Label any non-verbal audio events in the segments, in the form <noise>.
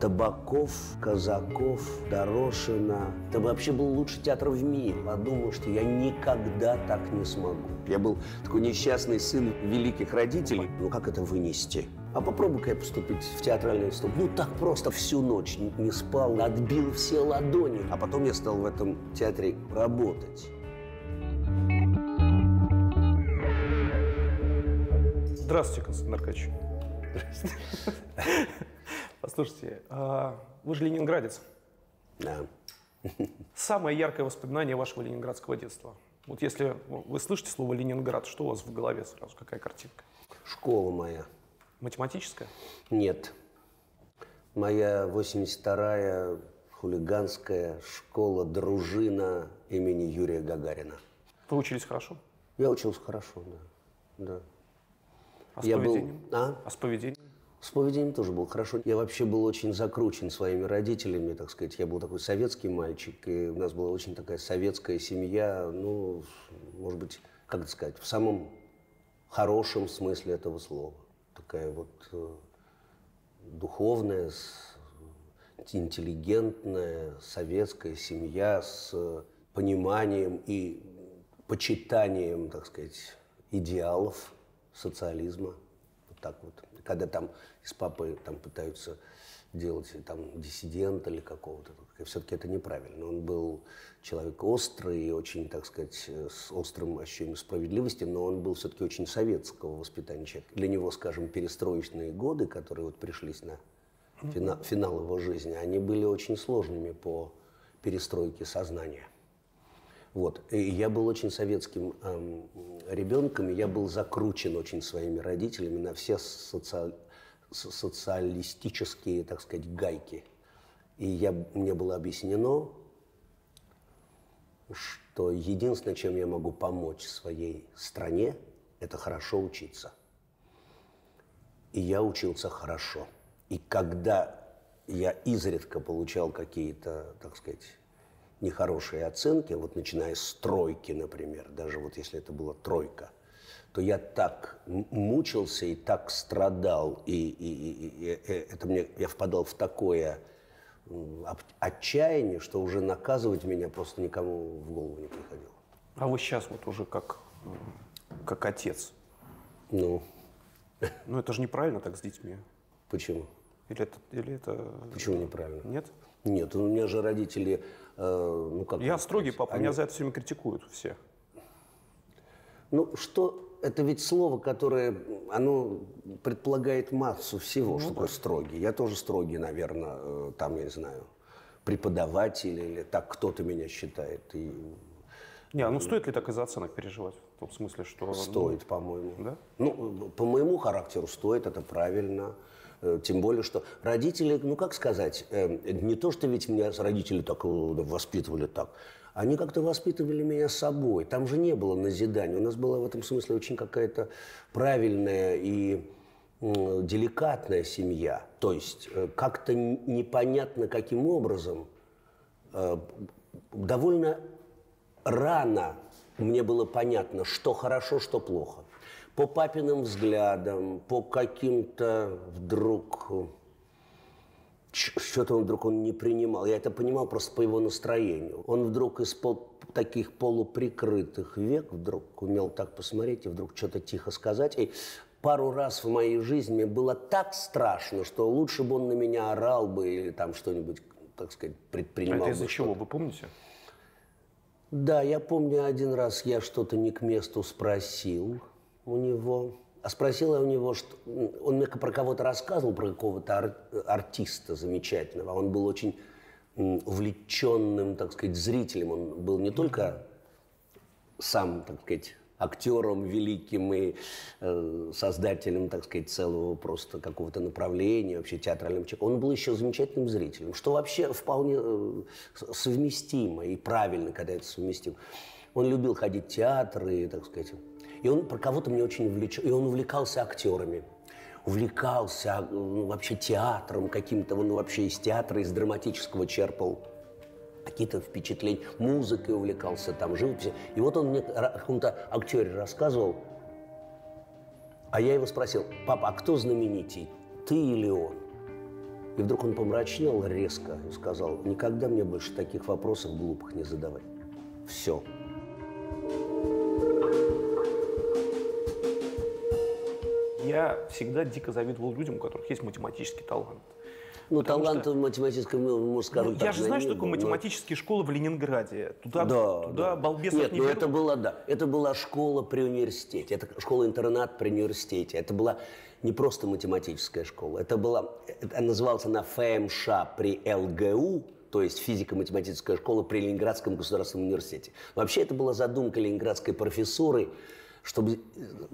Табаков, Казаков, Дорошина. Это вообще был лучший театр в мире. Подумал, что я никогда так не смогу. Я был такой несчастный сын великих родителей. Ну как это вынести? А попробуй-ка я поступить в театральный институт. Ну так просто всю ночь не, спал, отбил все ладони. А потом я стал в этом театре работать. Здравствуйте, Константин Аркадьевич. <laughs> Послушайте, а вы же ленинградец. Да. Самое яркое воспоминание вашего ленинградского детства. Вот если вы слышите слово «Ленинград», что у вас в голове сразу? Какая картинка? Школа моя. Математическая? Нет. Моя 82-я хулиганская школа дружина имени Юрия Гагарина. Вы учились хорошо? Я учился хорошо, да. да. А с Я был- поведением? А? а с поведением? С поведением тоже был хорошо. Я вообще был очень закручен своими родителями, так сказать. Я был такой советский мальчик, и у нас была очень такая советская семья, ну, может быть, как это сказать, в самом хорошем смысле этого слова. Такая вот э, духовная, с- интеллигентная советская семья с э, пониманием и почитанием, так сказать, идеалов социализма. Вот так вот. Когда там из папы там пытаются делать там диссидента или какого-то, все-таки это неправильно. Он был человек острый и очень, так сказать, э, с острым ощущением справедливости, но он был все-таки очень советского воспитания человек. Для него, скажем, перестроечные годы, которые вот пришлись на фина- финал его жизни, они были очень сложными по перестройке сознания. Вот. И я был очень советским эм, ребенком, и я был закручен очень своими родителями на все соци- со- социалистические, так сказать, гайки. И я, мне было объяснено, что единственное, чем я могу помочь своей стране, это хорошо учиться. И я учился хорошо. И когда я изредка получал какие-то, так сказать, нехорошие оценки, вот начиная с тройки, например, даже вот если это была тройка, то я так мучился и так страдал, и, и- и- и- и это мне, я впадал в такое отчаяние, что уже наказывать меня просто никому в голову не приходило. А вы сейчас вот уже как, как отец. Ну, Ну это же неправильно так с детьми. почему? Или это... Или это... Почему неправильно? Нет? Нет, у меня же родители, э, ну как... Я строгий сказать, папа, они- меня за это все время критикуют все. Ну, что... Это ведь слово, которое, оно предполагает массу всего, что такое строгий. Я тоже строгий, наверное, э, там, я не знаю, преподаватель или так кто-то меня считает. И Не, ну стоит ли так из-за оценок переживать? В том смысле, что... ну, стоит, по-моему. Да? Ну, по моему характеру стоит, это правильно. Э, Тем более, что родители, ну как сказать, э, не то, что ведь меня родители так э, воспитывали так, они как-то воспитывали меня собой. Там же не было назидания. У нас была в этом смысле очень какая-то правильная и деликатная семья. То есть как-то непонятно каким образом довольно рано мне было понятно, что хорошо, что плохо. По папиным взглядам, по каким-то вдруг... Что-то он вдруг он не принимал. Я это понимал просто по его настроению. Он вдруг из пол- таких полуприкрытых век вдруг умел так посмотреть и вдруг что-то тихо сказать. И пару раз в моей жизни мне было так страшно, что лучше бы он на меня орал бы или там что-нибудь, так сказать, А предпринимал это бы из-за чего, вы помните? Да, я помню один раз я что-то не к месту спросил у него. А спросил я у него, что он мне про кого-то рассказывал, про какого-то ар- артиста замечательного. Он был очень увлеченным, так сказать, зрителем. Он был не только сам, так сказать, актером великим и э, создателем, так сказать, целого просто какого-то направления, вообще театральным человеком. Он был еще замечательным зрителем, что вообще вполне э, совместимо и правильно, когда это совместимо. Он любил ходить в театры, так сказать. И он про кого-то мне очень увлечен. И он увлекался актерами. Увлекался ну, вообще театром каким-то. Он вообще из театра, из драматического черпал какие-то впечатления, музыкой увлекался, там, живописью. И вот он мне о каком-то актере рассказывал, а я его спросил, папа, а кто знаменитей, ты или он? И вдруг он помрачнел резко и сказал, никогда мне больше таких вопросов глупых не задавай. Все. Я всегда дико завидовал людям, у которых есть математический талант. Ну, таланта в математическом, ну, скажем Ну, так, я же знаю, что такое но- математические школы в Ленинграде. Туда, Да, туда да. балбесов Нет, не ну берут. это была, да, это была школа при университете, это школа-интернат при университете. Это была не просто математическая школа, это была, это называлась она ФМШ при ЛГУ, то есть физико-математическая школа при Ленинградском государственном университете. Вообще это была задумка ленинградской профессуры, чтобы, э,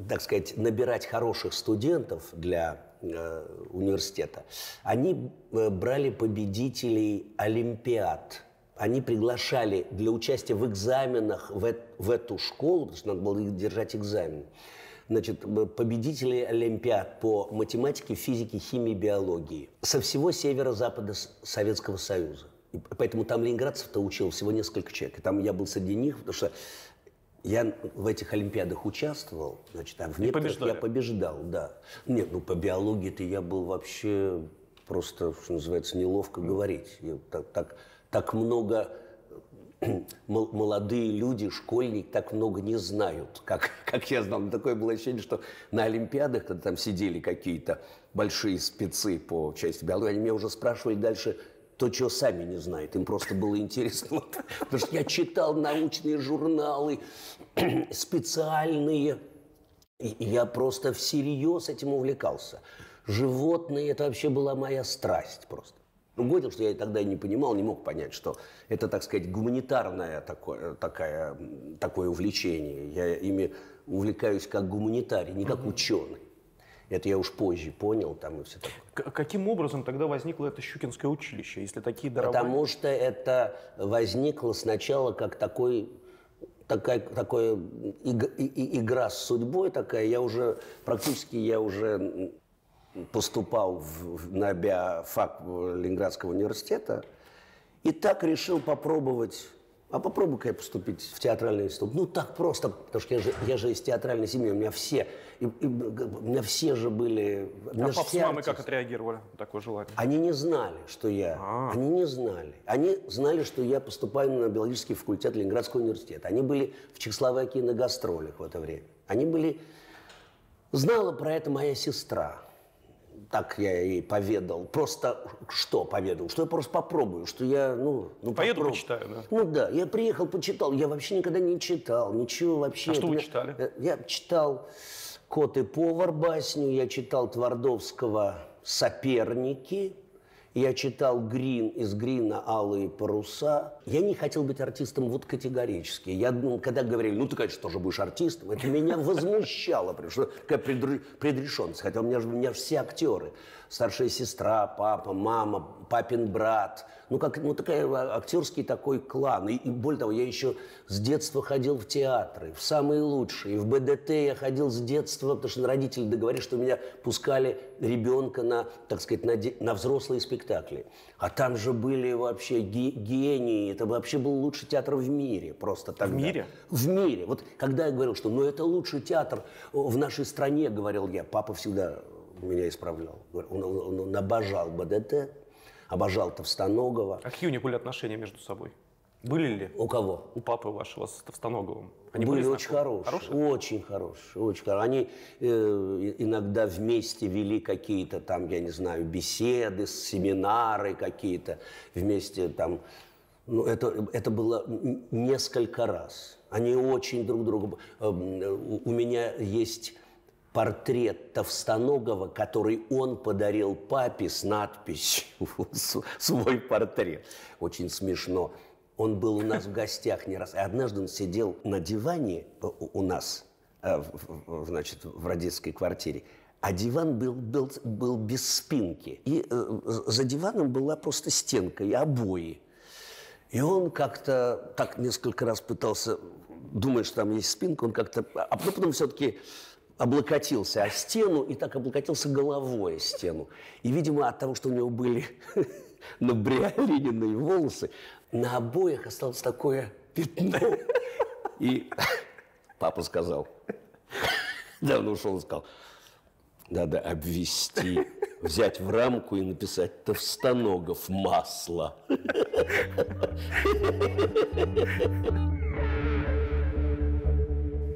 так сказать, набирать хороших студентов для э, университета. Они э, брали победителей олимпиад. Они приглашали для участия в экзаменах в, в эту школу, потому что надо было держать экзамен. Значит, победителей олимпиад по математике, физике, химии, биологии со всего северо-запада Советского Союза. И поэтому там ленинградцев-то учил всего несколько человек. И там я был среди них, потому что я в этих олимпиадах участвовал, значит, а в некоторых побеждали? я побеждал, да. Нет, ну по биологии-то я был вообще просто, что называется, неловко говорить. Я так, так, так много мол- молодые люди, школьник, так много не знают, как, <laughs> как я знал. Такое было ощущение, что на Олимпиадах, когда там сидели какие-то большие спецы по части биологии, они меня уже спрашивали дальше то, чего сами не знают. Им просто было интересно. Потому что я читал научные журналы <clears throat> специальные. И я просто всерьез этим увлекался. Животные – это вообще была моя страсть просто. Другое дело, что я тогда и не понимал, не мог понять, что это, так сказать, гуманитарное такое, такая, м, такое увлечение. Я ими увлекаюсь как гуманитарий, не как ученый. Это я уж позже понял там и все такое. К- каким образом тогда возникло это Щукинское училище, если такие дарования? Потому что это возникло сначала как такой такая, такое иг- и- игра с судьбой такая. Я уже практически я уже поступал в- в- на биофак Ленинградского университета и так решил попробовать. А попробуй-ка я поступить в театральный институт. Ну, так просто, потому что я же, я же из театральной семьи, у меня все, и- и у меня все же были... А же пап с мамой как отреагировали на такое желание? Они не знали, что я. А. Они не знали. Они знали, что я поступаю на биологический факультет Ленинградского университета. Они были в Чехословакии на гастролях в это время. Они были... Знала про это моя сестра. Так я ей поведал. Просто что поведал? Что я просто попробую, что я, ну... ну Поеду попробую. почитаю, да? Ну да, я приехал, почитал. Я вообще никогда не читал, ничего вообще. А что вы Я- читали? э, Я читал «Кот и повар» басню, я читал Твардовского «Соперники», я читал Грин из Грина «Алые паруса». Я не хотел быть артистом вот категорически. Я, ну, когда говорили, ну ты, конечно, тоже будешь артистом, это меня возмущало, потому что предр- предрешенность. Хотя у меня же у меня все актеры. Старшая сестра, папа, мама, папин брат. Ну, как, ну, такая а, актерский такой клан. И, и более того, я еще с детства ходил в театры, в самые лучшие. В БДТ я ходил с детства, потому что родители договорились, что меня пускали ребенка на, так сказать, на, де- на взрослые спектакли. А там же были вообще ге- гении. Это вообще был лучший театр в мире просто тогда. мире? В мире. Вот когда я говорил, что ну это лучший театр в нашей стране, говорил я, папа всегда меня исправлял. Он, он- он обожал БДТ, обожал Товстоногова. А какие у них были отношения между собой? Были ли У кого? у папы вашего с Товстоноговым? Они были, были очень знакомы? хорошие, очень хорошие, очень хорошие. Они э, иногда вместе вели какие-то там, я не знаю, беседы, семинары какие-то вместе там. Ну, это, это было несколько раз. Они очень друг другу... э, У у меня есть портрет Товстоногова, который он подарил папе с надписью <laughs> «Свой портрет». Очень смешно. Он был у нас в гостях не раз. И однажды он сидел на диване у нас, э, значит, в родительской квартире. А диван был, был, был без спинки. И э, за диваном была просто стенка и обои. И он как-то так несколько раз пытался, думая, что там есть спинка, он как-то... А потом все-таки облокотился о стену и так облокотился головой о стену. И, видимо, от того, что у него были <laughs> набриолиненные волосы, на обоях осталось такое пятно. И <laughs> папа сказал, <laughs> да, он ушел и сказал, надо обвести взять в рамку и написать «Товстоногов масло».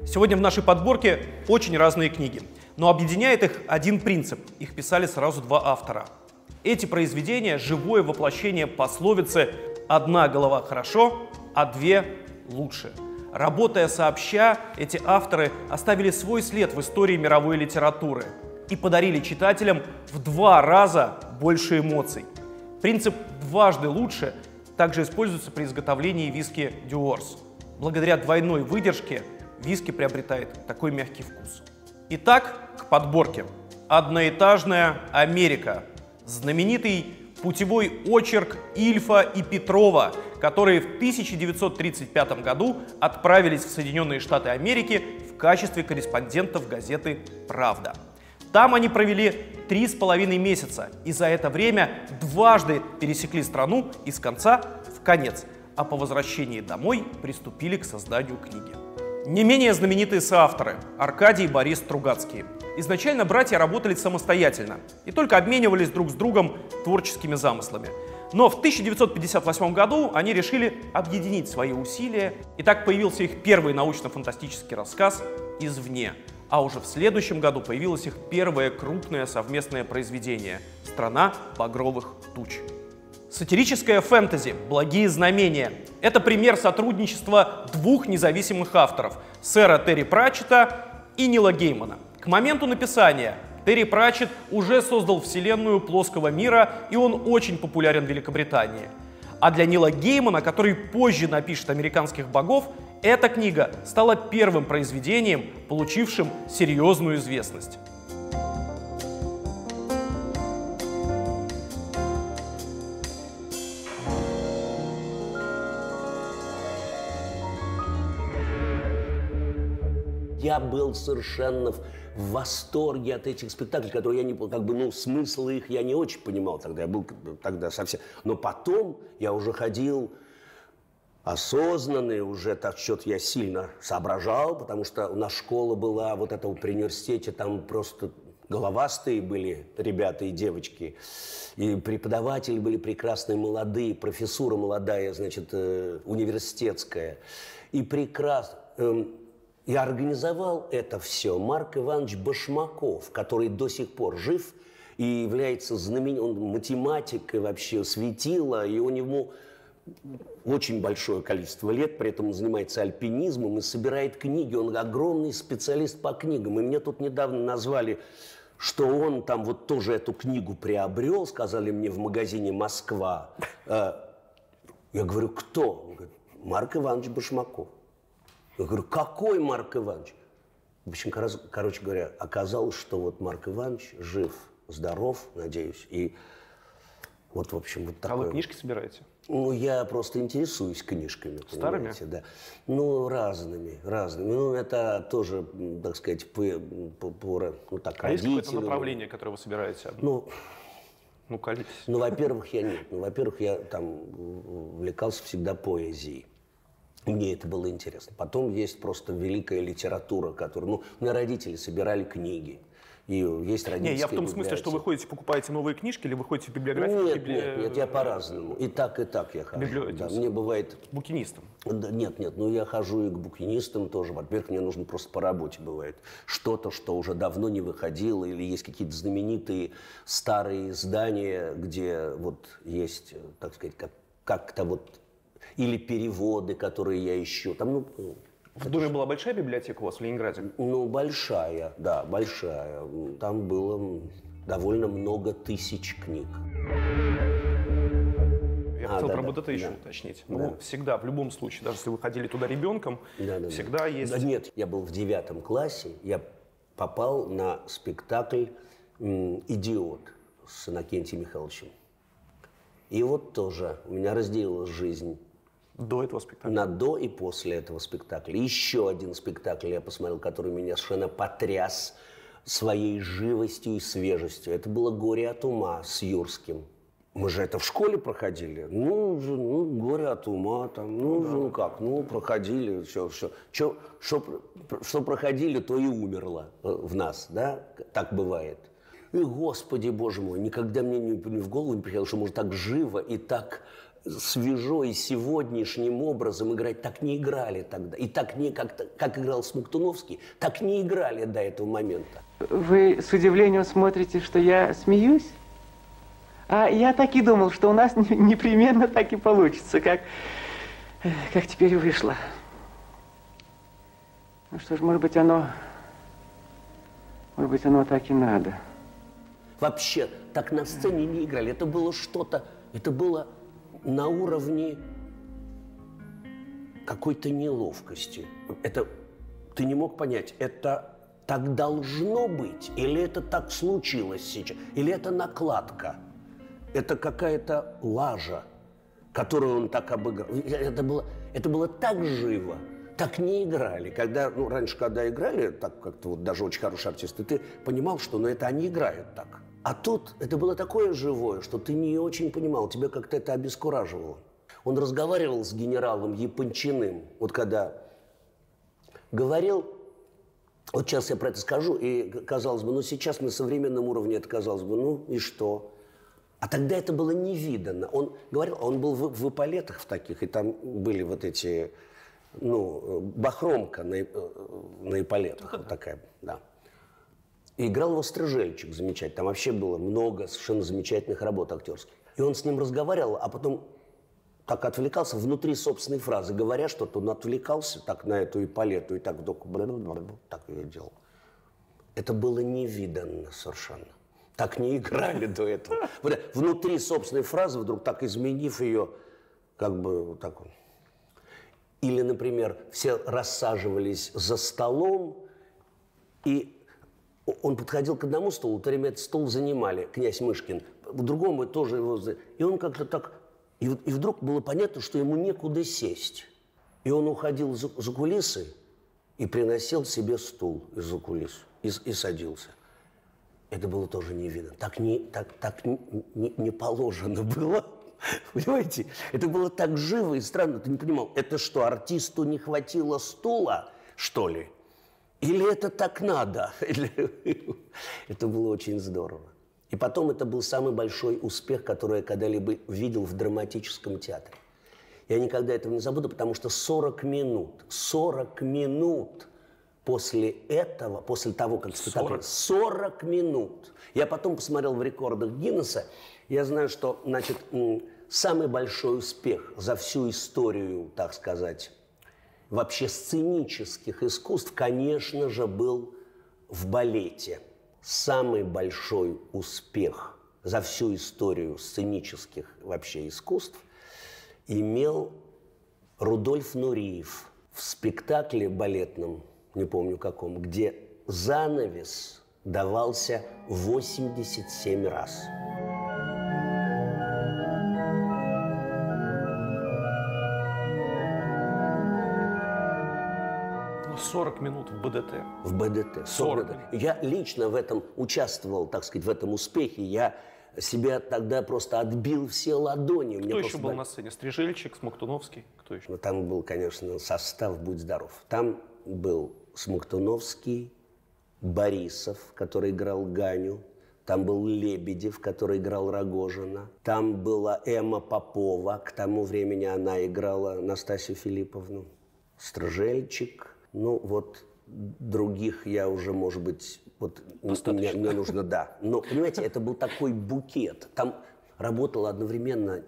Сегодня в нашей подборке очень разные книги, но объединяет их один принцип. Их писали сразу два автора. Эти произведения – живое воплощение пословицы «одна голова хорошо, а две лучше». Работая сообща, эти авторы оставили свой след в истории мировой литературы и подарили читателям в два раза больше эмоций. Принцип «дважды лучше» также используется при изготовлении виски Дюорс. Благодаря двойной выдержке виски приобретает такой мягкий вкус. Итак, к подборке. Одноэтажная Америка. Знаменитый путевой очерк Ильфа и Петрова, которые в 1935 году отправились в Соединенные Штаты Америки в качестве корреспондентов газеты «Правда». Там они провели три с половиной месяца и за это время дважды пересекли страну из конца в конец, а по возвращении домой приступили к созданию книги. Не менее знаменитые соавторы – Аркадий и Борис Стругацкие. Изначально братья работали самостоятельно и только обменивались друг с другом творческими замыслами. Но в 1958 году они решили объединить свои усилия, и так появился их первый научно-фантастический рассказ «Извне», а уже в следующем году появилось их первое крупное совместное произведение «Страна багровых туч». Сатирическое фэнтези «Благие знамения» — это пример сотрудничества двух независимых авторов — сэра Терри Пратчета и Нила Геймана. К моменту написания Терри Пратчет уже создал вселенную плоского мира, и он очень популярен в Великобритании. А для Нила Геймана, который позже напишет «Американских богов», эта книга стала первым произведением, получившим серьезную известность. Я был совершенно в восторге от этих спектаклей, которые я не, как бы, ну, смысл их я не очень понимал тогда, я был тогда совсем. Но потом я уже ходил осознанный, уже так что-то я сильно соображал, потому что у нас школа была, вот этого при университете, там просто головастые были ребята и девочки, и преподаватели были прекрасные, молодые, профессура молодая, значит, э, университетская, и прекрасно. И организовал это все Марк Иванович Башмаков, который до сих пор жив и является знаменитым, он математик и вообще светило, и у него очень большое количество лет, при этом он занимается альпинизмом и собирает книги. Он огромный специалист по книгам. И мне тут недавно назвали, что он там вот тоже эту книгу приобрел, сказали мне в магазине «Москва». Э, я говорю, кто? Он говорит, Марк Иванович Башмаков. Я говорю, какой Марк Иванович? В общем, короче говоря, оказалось, что вот Марк Иванович жив, здоров, надеюсь, и вот, в общем, вот такое. А вы книжки собираете? Ну, я просто интересуюсь книжками. Старыми? Да. Ну, разными, разными. Ну, это тоже, так сказать, по, по, по ну, так, А есть какое-то направление, которое вы собираете? Ну, ну, колитесь. Ну, во-первых, я нет. Ну, во-первых, я там увлекался всегда поэзией. Мне это было интересно. Потом есть просто великая литература, которую... Ну, у меня родители собирали книги. И есть родительская Не, я в том смысле, что вы ходите, покупаете новые книжки, или вы ходите в библиографию? Нет, библи... нет, нет, я по-разному. И так, и так я хожу. Библиотек. Да, мне бывает... Букинистом? Да, нет, нет, ну я хожу и к букинистам тоже. Во-первых, мне нужно просто по работе бывает. Что-то, что уже давно не выходило, или есть какие-то знаменитые старые издания, где вот есть, так сказать, как, как-то вот или переводы, которые я ищу. Там, ну, в Доме была большая библиотека у вас в Ленинграде? Ну, большая, да, большая. Там было довольно много тысяч книг. Я а, хотел да, про да, вот это да, еще да, уточнить. Ну, да. всегда, в любом случае, даже если вы ходили туда ребенком, да, да, всегда да. есть... Да, нет, я был в девятом классе, я попал на спектакль «Идиот» с Иннокентием Михайловичем. И вот тоже у меня разделилась жизнь до этого спектакля? На до и после этого спектакля. Еще один спектакль я посмотрел, который меня совершенно потряс своей живостью и свежестью. Это было «Горе от ума» с Юрским. Мы же это в школе проходили. Ну, же, ну горе от ума, там, ну, ну, ну как, ну, проходили, все, все. Что, что, что проходили, то и умерло э, в нас, да, так бывает. И, господи, боже мой, никогда мне не, не в голову не приходило, что можно так живо и так свежо и сегодняшним образом играть. Так не играли тогда. И так не, как, как играл Смоктуновский, так не играли до этого момента. Вы с удивлением смотрите, что я смеюсь? А я так и думал, что у нас <laughs> непременно так и получится, как, как теперь вышло. Ну что ж, может быть, оно... Может быть, оно так и надо. Вообще, так на сцене не играли. Это было что-то... Это было на уровне какой-то неловкости. Это ты не мог понять, это так должно быть, или это так случилось сейчас, или это накладка, это какая-то лажа, которую он так обыграл. Это было, это было так живо, так не играли. Когда, ну, раньше, когда играли, так как-то вот даже очень хорошие артисты, ты понимал, что ну, это они играют так. А тут это было такое живое, что ты не очень понимал, тебя как-то это обескураживало. Он разговаривал с генералом Япончиным, вот когда говорил, вот сейчас я про это скажу, и казалось бы, ну сейчас на современном уровне это казалось бы, ну и что? А тогда это было невиданно. Он говорил, он был в, в эполетах в таких, и там были вот эти, ну, бахромка на, э, на эполетах, вот такая, да. И играл его Стрижельчик замечательно. Там вообще было много совершенно замечательных работ актерских. И он с ним разговаривал, а потом так отвлекался внутри собственной фразы. Говоря что-то, он отвлекался так на эту и палету, и так вдруг так ее делал. Это было невиданно совершенно. Так не играли до этого. Внутри собственной фразы, вдруг так изменив ее, как бы вот так вот. Или, например, все рассаживались за столом, и он подходил к одному столу, то время этот стол занимали, князь Мышкин, к другому тоже его... И он как-то так... И, и вдруг было понятно, что ему некуда сесть. И он уходил за, за кулисы и приносил себе стул из-за кулис и, и садился. Это было тоже не видно. Так не, так, так не, не положено было. <laughs> Понимаете? Это было так живо и странно. Ты не понимал, это что, артисту не хватило стула, что ли? Или это так надо? <laughs> <laughs> Это было очень здорово. И потом это был самый большой успех, который я когда-либо видел в драматическом театре. Я никогда этого не забуду, потому что 40 минут, 40 минут после этого, после того, как спектакль... 40? 40 минут. Я потом посмотрел в рекордах Гиннесса, я знаю, что, значит, самый большой успех за всю историю, так сказать, вообще сценических искусств, конечно же, был в балете. Самый большой успех за всю историю сценических вообще искусств имел Рудольф Нуриев в спектакле балетном, не помню каком, где занавес давался 87 раз. 40 минут в БДТ. В БДТ. 40. 40. Я лично в этом участвовал, так сказать, в этом успехе. Я себя тогда просто отбил все ладони. Кто еще был на сцене? Стрижельчик, Смоктуновский? Кто еще? Ну, там был, конечно, состав «Будь здоров». Там был Смоктуновский, Борисов, который играл Ганю, там был Лебедев, который играл Рогожина. Там была Эмма Попова. К тому времени она играла Настасью Филипповну. Стржельчик, ну, вот других я уже, может быть, вот мне, мне нужно, да. Но, понимаете, это был такой букет. Там работало одновременно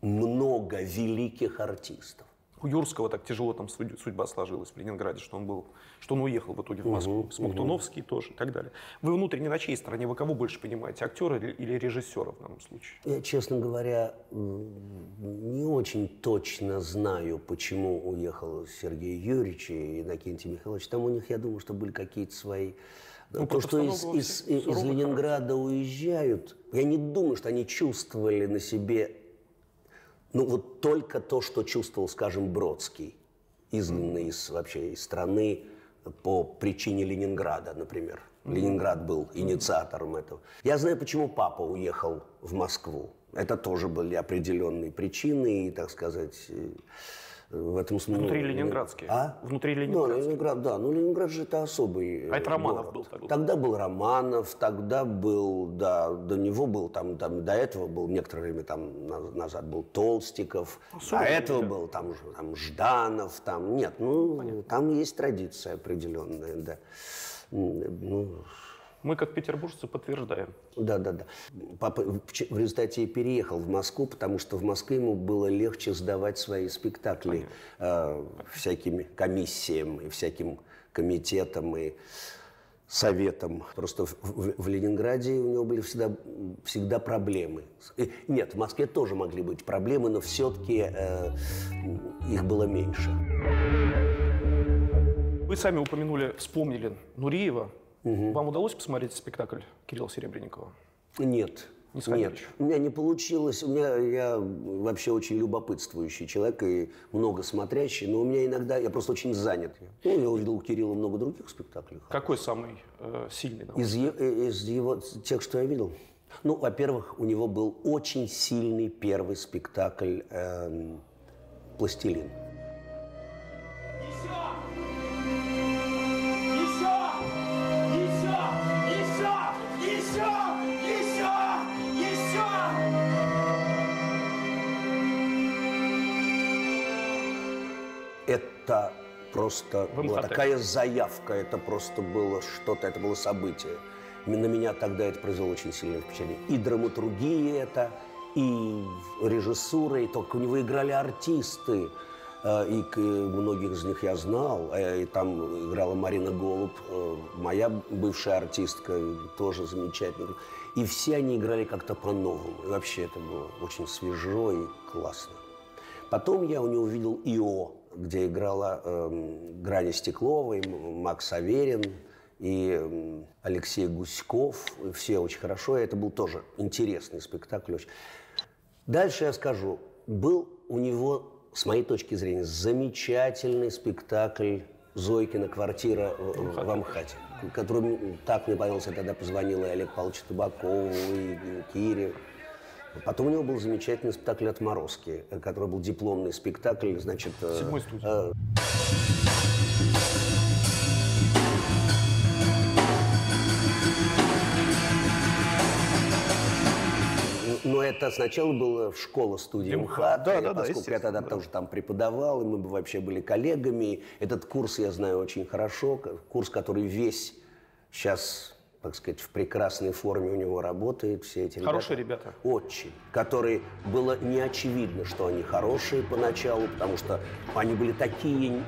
много великих артистов. У Юрского так тяжело там судьба сложилась в Ленинграде, что он был, что он уехал в итоге в Москву. Угу, Смоктуновский угу. тоже и так далее. Вы внутренне на чьей стороне? Вы кого больше понимаете, актера или режиссера в данном случае? Я, честно говоря, не очень точно знаю, почему уехал Сергей Юрьевич и Иннокентий Михайлович. Там у них, я думаю, что были какие-то свои ну, То, что из, из, из Ленинграда уезжают, я не думаю, что они чувствовали на себе ну вот только то, что чувствовал, скажем, Бродский, изгнанный из вообще из страны по причине Ленинграда, например. Ленинград был инициатором этого. Я знаю, почему папа уехал в Москву. Это тоже были определенные причины, и, так сказать, В этом смысле... Внутри Ленинградские. А? Внутри Ну, Ленинградские. Ленинград, да. Ну, Ленинград же это особый А это э, Романов город. был тогда? Тогда был Романов, тогда был, да, до него был, там, там до этого был, некоторое время там на- назад был Толстиков, а Суровый этого люди. был там, там Жданов, там, нет, ну, там есть традиция определенная, да. Ну, Мы, как петербуржцы, подтверждаем. да, да, да. Папа в результате переехал в Москву, потому что в Москве ему было легче сдавать свои спектакли э, всяким комиссиям и всяким комитетам и советам. Просто в, в- в Ленинграде у него были всегда, всегда проблемы. И- нет, в Москве тоже могли быть проблемы, но все-таки их было меньше. Вы сами упомянули, вспомнили Нуриева. Вам удалось посмотреть спектакль Кирилла Серебренникова? Нет. Не Нет, еще? у меня не получилось. У меня я вообще очень любопытствующий человек и много смотрящий, но у меня иногда я просто очень занят. Ну, я увидел у Кирилла много других спектаклей. Какой самый э, сильный? Из, е- э, из его тех, что я видел. Ну, во-первых, у него был очень сильный первый спектакль эм, "Пластилин". Еще! Это просто была такая заявка, это просто было что-то, это было событие. На меня тогда это произвело очень сильное впечатление. И драматургия это, и режиссура, и только у него играли артисты. Э, И к- многих из них я знал. Э, И там играла Марина Голуб, э, моя бывшая артистка, тоже замечательная. И все они играли как-то по-новому. И вообще это было очень свежо и классно. Потом я у него увидел ИО, где играла эм, Грани М- Макс Аверин, и эм, Алексей Гуськов. Все очень хорошо. И это был тоже интересный спектакль. очень. Дальше я скажу. Был у него, с моей точки зрения, замечательный спектакль «Зойкина квартира в, в Амхате», который так мне понравился. Я тогда позвонил и Олег Павловичу Табакову, и, и Кире. Потом у него был замечательный спектакль «Отморозки», э, который был дипломный спектакль, значит... э, Седьмой студии. э, Но это сначала было в школе студии МХАТ, Да, да, да, поскольку я естественно, тогда тоже там преподавал, и мы бы вообще были коллегами. Этот курс я знаю очень хорошо, курс, который весь сейчас, так сказать, в прекрасной форме у него работает. Все эти Хорошие ребята. Очень. Которые было не очевидно, что они хорошие поначалу, потому что они были такие,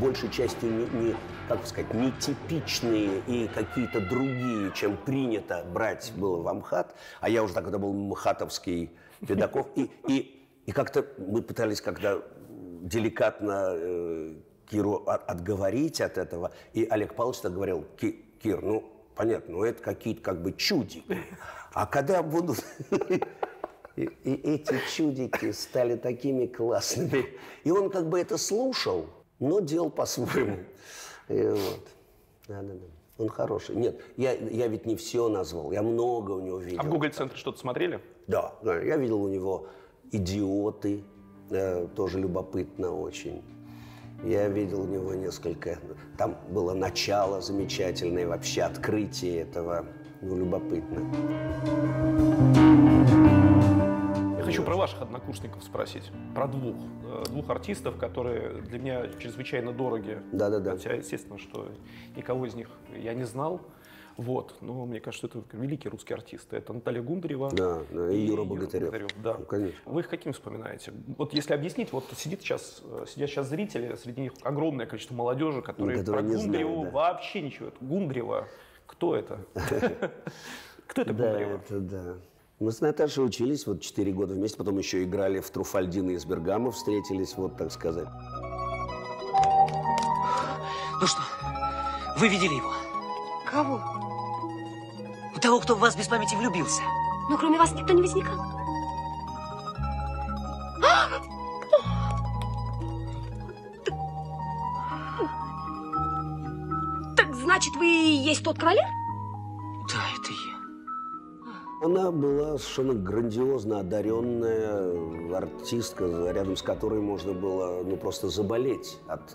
большей частью, не, не, как сказать, нетипичные и какие-то другие, чем принято брать было в Амхат. А я уже тогда был мхатовский педагог. И, и, и как-то мы пытались, когда деликатно э, Киру от- отговорить от этого, и Олег Павлович говорил, «Ки- Кир, ну, понятно, ну это какие-то как бы чудики. А когда будут... <laughs> И, и эти чудики стали такими классными. И он как бы это слушал, но делал по-своему. Вот. Да-да-да. Он хороший. Нет, я, я ведь не все назвал, я много у него видел. А в Google-центре что-то смотрели? Да, да, я видел у него «Идиоты», э, тоже любопытно очень. Я видел у него несколько... Там было начало замечательное, вообще открытие этого. Ну, любопытно. Я хочу про ваших однокурсников спросить. Про двух. Э, Двух артистов, которые для меня чрезвычайно дороги. Да-да-да. Хотя, естественно, что никого из них я не знал. Вот. Но мне кажется, это великие русские артисты. Это Наталья Гундарева Да, да, и Юра Богатырев. Да. Ну, конечно. Вы их каким вспоминаете? Вот если объяснить, вот сидит сейчас, э, сидят сейчас зрители, среди них огромное количество молодежи, которые Которые про Гундареву знают, да. вообще ничего. Это Гундарева. Кто это? <laughs> Кто это Да, Гундарева? это да. Мы с Наташей учились вот 4 года вместе, потом еще играли в Труфальдино из Бергама, встретились, вот так сказать. Ну что, вы видели его? Кого? Того, кто в вас без памяти влюбился. Ну, кроме вас никто не возникал. Так значит, вы и есть тот кавалер? Да, это я. Она была совершенно грандиозно одаренная артистка, рядом с которой можно было ну, просто заболеть от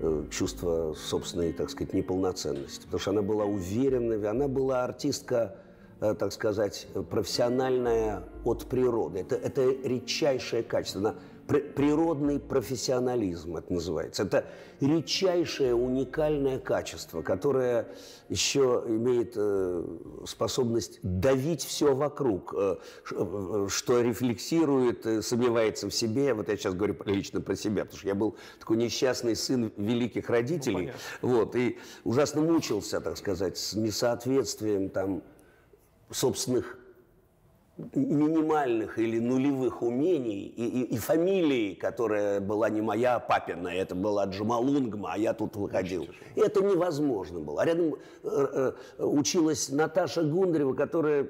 э, чувства собственной, так сказать, неполноценности. Потому что она была уверенной, она была артистка, э, так сказать, профессиональная от природы. Это, это редчайшее качество. Она природный профессионализм это называется. Это редчайшее уникальное качество, которое еще имеет э, способность давить все вокруг, э, э, что рефлексирует, сомневается в себе. Вот я сейчас говорю лично про себя, потому что я был такой несчастный сын великих родителей, вот, и ужасно мучился, так сказать, с несоответствием там собственных минимальных или нулевых умений и, и, и фамилии, которая была не моя, а папина, это была Джамалунгма, а я тут выходил. И это невозможно было. А рядом э, э, училась Наташа Гундарева, которая,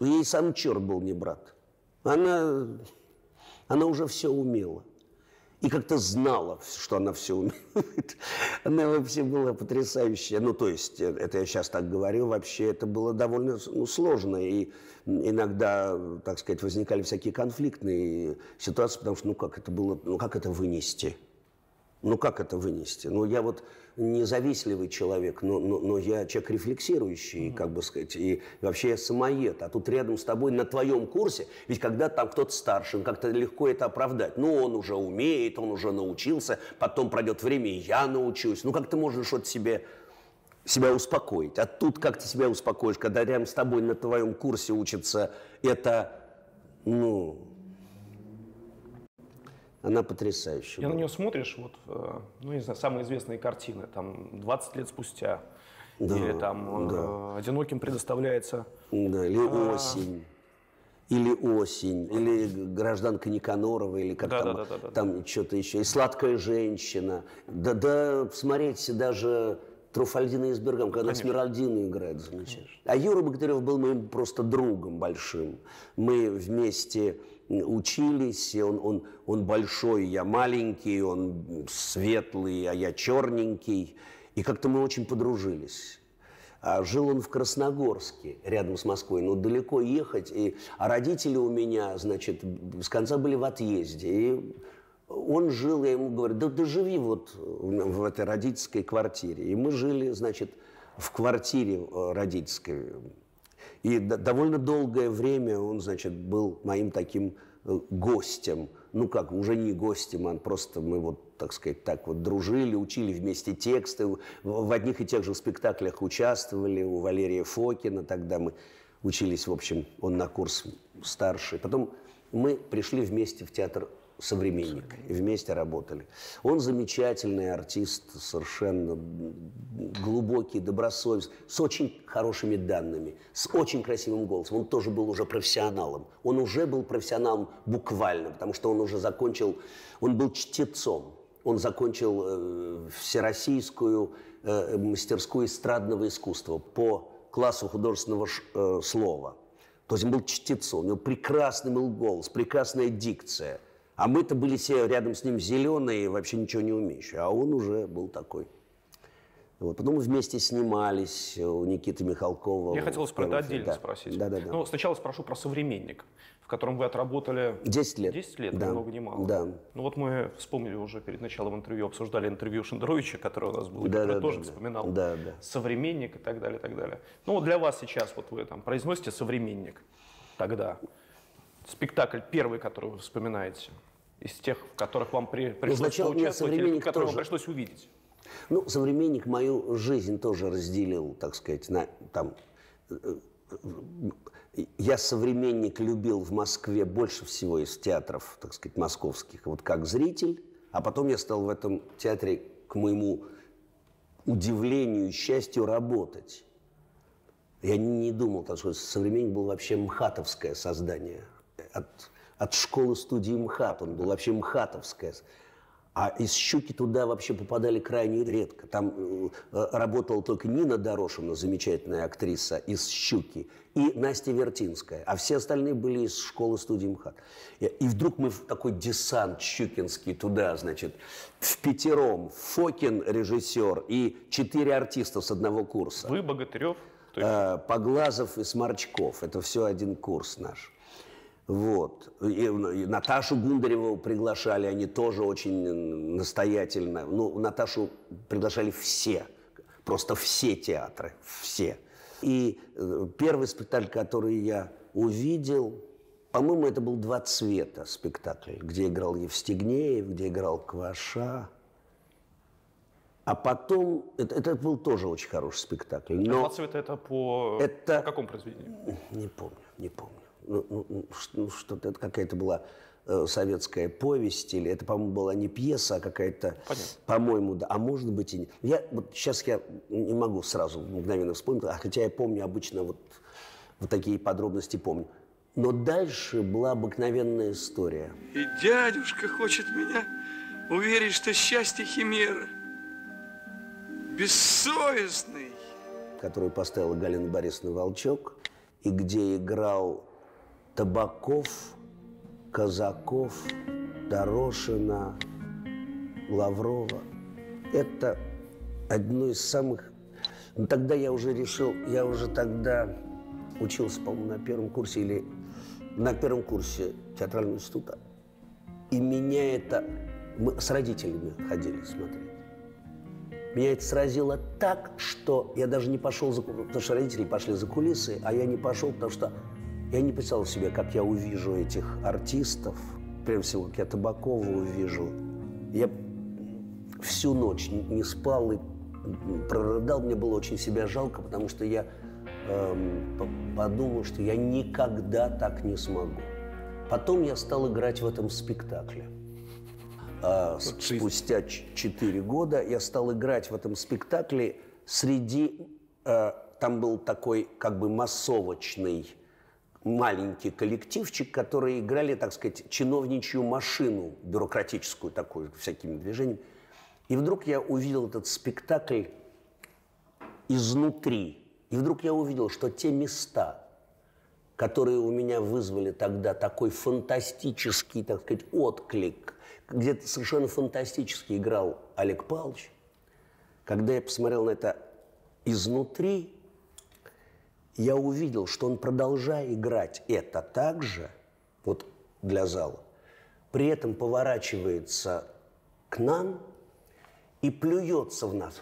ей сам черт был не брат. Она, она уже все умела. И как-то знала, что она все умеет. Она вообще была потрясающая. Ну, то есть, э, это я сейчас так говорю, вообще это было довольно ну, сложно. И иногда, так сказать, возникали всякие конфликтные ситуации, потому что, ну, как это было, ну, как это вынести? Ну, как это вынести? Ну, я вот независливый человек, но, но, но я человек рефлексирующий, как бы сказать, и вообще я самоед. А тут рядом с тобой на твоем курсе, ведь когда там кто-то старше, как-то легко это оправдать. Ну, он уже умеет, он уже научился, потом пройдет время, и я научусь. Ну, как ты можешь вот себе себя успокоить. А тут как ты себя успокоишь, когда рядом с тобой на твоем курсе учится это, ну, она потрясающая. На была. нее смотришь, вот, э, ну, не знаю, самые известные картины, там, 20 лет спустя, Да, или там да. э, «Одиноким предоставляется». Да, или А. осень. Или осень, или гражданка Никанорова, или как Да, там, да, да, да, да. там что-то еще, и сладкая женщина. Да, да, смотрите, даже Труфальдина из Бергам, когда она Смиральдину играет, замечательно. А Юра Богатырев был моим просто другом большим. Мы вместе учились, он, он, он большой, я маленький, он светлый, а я черненький. И как-то мы очень подружились. А жил он в Красногорске, рядом с Москвой, но далеко ехать. И, а родители у меня, значит, с конца были в отъезде. И он жил, я ему говорю, да, да живи вот в этой родительской квартире. И мы жили, значит, в квартире э, родительской. И довольно долгое время он, значит, был моим таким э, гостем. Ну как, уже не гостем, а просто мы вот, так сказать, так вот дружили, учили вместе тексты, в одних и тех же спектаклях участвовали у Валерия Фокина. Тогда мы учились, в общем, он на курс старший. Потом мы пришли вместе в театр «Современник» и вместе работали. Он замечательный артист, совершенно глубокий, добросовестный, с очень хорошими данными, с очень красивым голосом. Он тоже был уже профессионалом. Он уже был профессионалом буквально, потому что он уже закончил, он был чтецом. Он закончил э, всероссийскую э, мастерскую эстрадного искусства по классу художественного ш- э, слова. То есть он был чтецом, у него прекрасный был голос, прекрасная дикция. А мы-то были все рядом с ним зеленые, вообще ничего не умеющие. А он уже был такой. Вот. Потом мы вместе снимались у Никиты Михалкова. Я хотел про это Да. отдельно спросить. Да, да, да. Ну, сначала спрошу про «Современник», в котором вы отработали... 10 лет. 10 лет, Да. ни много ни мало. Да. Ну вот мы вспомнили уже перед началом интервью, обсуждали интервью Шендеровича, которое у нас было, и Да, который да, тоже да, да. вспоминал Да, да. «Современник» и так далее, и так далее. Ну вот для вас сейчас, вот вы там произносите «Современник» тогда. Спектакль первый, который вы вспоминаете, из тех, в которых вам при, пришлось сначала поучаствовать, или которые вам пришлось увидеть. Ну, современник мою жизнь тоже разделил, так сказать, на там. э, Я современник любил в Москве больше всего из театров, так сказать, московских, вот как зритель, а потом я стал в этом театре, к моему удивлению и счастью, работать. Я не, думал, что современник был вообще мхатовское создание. От, от школы студии МХАТ он был вообще мхатовское. А из «Щуки» туда вообще попадали крайне редко. Там э, работала только Нина Дорошина, замечательная актриса из «Щуки», и Настя Вертинская. А все остальные были из школы студии МХАТ. И, и вдруг мы в такой десант щукинский туда, значит, в пятером. Фокин режиссер и четыре артиста с одного курса. Вы, Богатырев, Э, Поглазов и Сморчков. Это все один курс наш. Вот. И, и Наташу Гундареву приглашали, они тоже очень настоятельно. Ну, Наташу приглашали все, просто все театры, все. И э, первый спектакль, который я увидел, по-моему, это был «Два цвета» спектакль, где играл Евстигнеев, где играл Кваша. А потом, это, это был тоже очень хороший спектакль. Но... «Два цвета» это по, Это- по какому произведению? Не помню, не помню. Ну, ну, ну, ну, что-то это какая-то была э, советская повесть или это, по-моему, была не пьеса, а какая-то, Понятно. по-моему, да, а может быть и не. Я вот сейчас я не могу сразу мгновенно вспомнить, а хотя я помню обычно вот вот такие подробности помню. Но дальше была обыкновенная история. И дядюшка хочет меня уверить, что счастье химера. Бессовестный. которую поставила Галина Борисовна Волчок, и где играл Табаков, Казаков, Дорошина, Лаврова. Это одно из самых... Ну, тогда я уже решил, я уже тогда учился, по-моему, на первом курсе или на первом курсе театрального института. И меня это... Мы с родителями ходили смотреть. Меня это сразило так, что я даже не пошел за потому что родители пошли за кулисы, а я не пошел, потому что я не представил себе, как я увижу этих артистов, прежде всего, как я Табакова увижу. Я всю ночь не спал и прорыдал, мне было очень себя жалко, потому что я эм, по- подумал, что я никогда так не смогу. Потом я стал играть в этом спектакле. А, с- спустя четыре года я стал играть в этом спектакле среди... э, там был такой как бы массовочный маленький коллективчик, которые играли, так сказать, чиновничью машину, бюрократическую такую, всякими движениями. И вдруг я увидел этот спектакль изнутри. И вдруг я увидел, что те места, которые у меня вызвали тогда такой фантастический, так сказать, отклик, где совершенно фантастически играл Олег Павлович, когда я посмотрел на это изнутри, я увидел, что он, продолжая играть это так же, вот для зала, при этом поворачивается к нам и плюется в нас.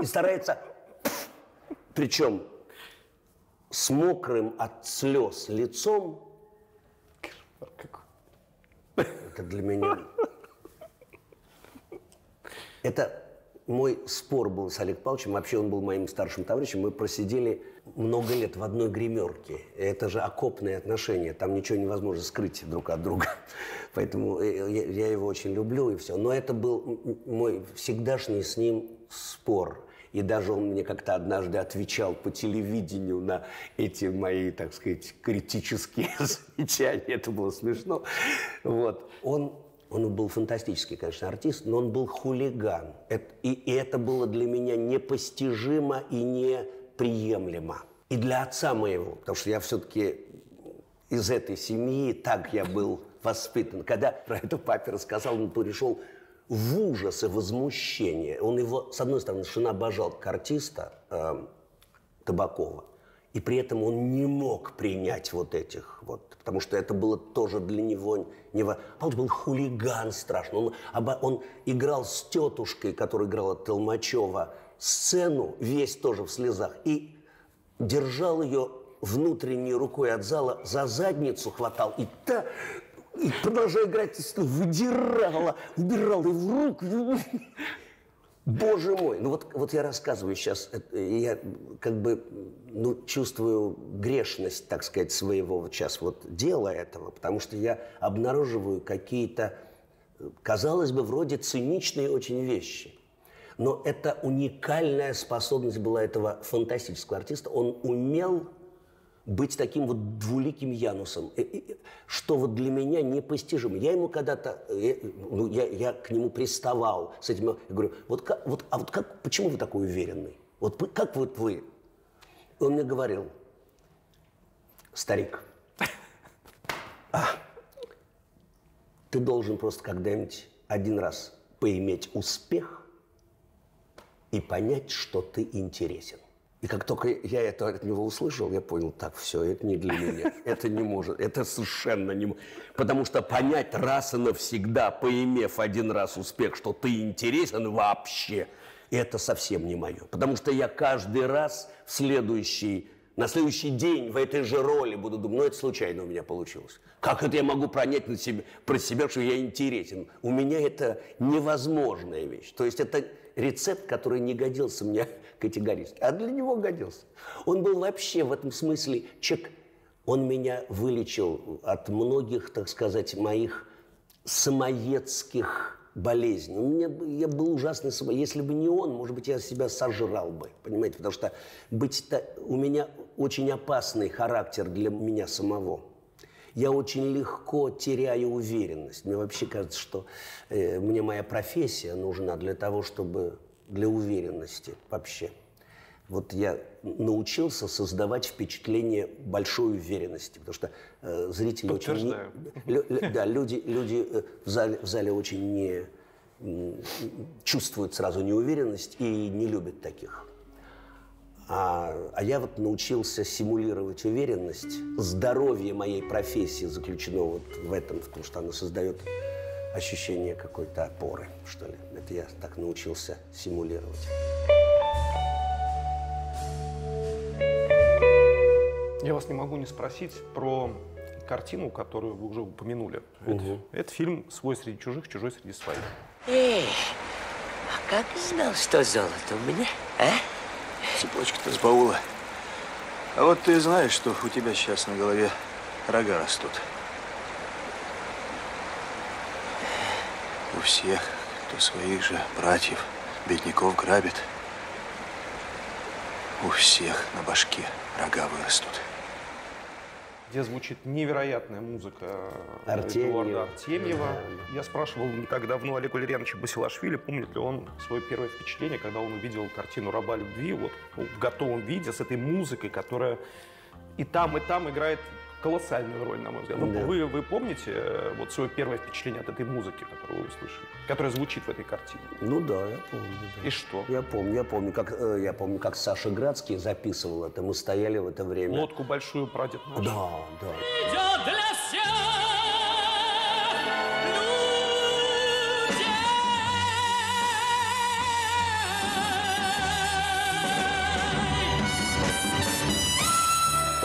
И старается, причем с мокрым от слез лицом. Это для меня... Это мой спор был с Олег Павловичем. Вообще он был моим старшим товарищем. Мы просидели много лет в одной гримерке. Это же окопные отношения. Там ничего невозможно скрыть друг от друга. <laughs> Поэтому э, я, его очень люблю и все. Но это был мой всегдашний с ним спор. И даже он мне как-то однажды отвечал по телевидению на эти мои, так сказать, критические <laughs> замечания. Это было смешно. Вот. Он он был фантастический, конечно, артист, но он был хулиган. И, это было для меня непостижимо и неприемлемо. И для отца моего, потому что я все-таки из этой семьи, так я был воспитан. Когда про это папе рассказал, он пришел в ужас и возмущение. Он его, с одной стороны, совершенно обожал как артиста эм, Табакова, и при этом он не мог принять вот этих вот, потому что это было тоже для него нево... Павлович был хулиган страшно. Он, оба- он играл с тетушкой, которая играла Толмачева, сцену, весь тоже в слезах, и держал ее внутренней рукой от зала, за задницу хватал, и та, и продолжая играть, выдирала, убирал ее в руку. Боже мой, ну вот, вот я рассказываю сейчас, это, я как бы ну, чувствую грешность, так сказать, своего вот сейчас вот дела этого, потому что я обнаруживаю какие-то, э, казалось бы, вроде циничные очень вещи. Но это уникальная способность была этого фантастического артиста. Он умел быть таким вот двуликим Янусом, э, э, что вот для меня непостижимо. Я ему когда-то, э, ну, я, я к нему приставал с этим, я говорю, вот, как, вот, а вот как, почему вы такой уверенный? Вот как вот вы? Он мне говорил, старик, а, ты должен просто когда-нибудь один раз поиметь успех и понять, что ты интересен. И как только я это от него услышал, я понял, так, все, это не для меня. <laughs> Это не может, это совершенно не. Потому что понять раз и навсегда, поимев один раз успех, что ты интересен вообще, это совсем не мое. Потому что я каждый раз в следующий, на следующий день в этой же роли буду думать, ну это случайно у меня получилось. Как это я могу пронять на себе, про себя, что я интересен? У меня это невозможная вещь. То есть это рецепт, который не годился мне <laughs> категорически, а для него годился. Он был вообще в этом смысле человек, он меня вылечил от многих, так сказать, моих самоедских болезней. Б- я был ужасный самоед. Если бы не он, может быть, я себя сожрал бы, понимаете? Потому что быть та- у меня очень опасный характер для меня самого. Я очень легко теряю уверенность. Мне вообще кажется, что э, мне моя профессия нужна для того, чтобы для уверенности вообще. Вот я научился создавать впечатление большой уверенности, потому что э, зрители очень... лю- да, люди, люди э, в, зале, в зале очень не чувствуют сразу неуверенность и не любят таких. А, а я вот научился симулировать уверенность. Здоровье моей профессии заключено вот в этом, потому что она создает ощущение какой-то опоры, что ли. Это я так научился симулировать. Я вас не могу не спросить про картину, которую вы уже упомянули. Это, это фильм «Свой среди чужих, чужой среди своих». Эй, а как знал, что золото у меня, а? Цепочка-то с баула. А вот ты знаешь, что у тебя сейчас на голове рога растут. У всех, кто своих же братьев, бедняков грабит, у всех на башке рога вырастут. Где звучит невероятная музыка Артемьева. Эдуарда Артемьева. Я спрашивал не так давно Олегу Валерьяновича Басилашвили, помнит ли он свое первое впечатление, когда он увидел картину «Раба любви» вот, в готовом виде, с этой музыкой, которая и там, и там играет колоссальную роль, на мой взгляд. Ну, Да. вы, вы помните э, вот свое первое впечатление от этой музыки, которую вы услышали, которая звучит в этой картине? Ну да, я помню. да. И что? Я помню, я помню, как, э, я помню, как Саша Градский записывал это. Мы стояли в это время. Лодку большую прадед наш. Да, да. Идет для всех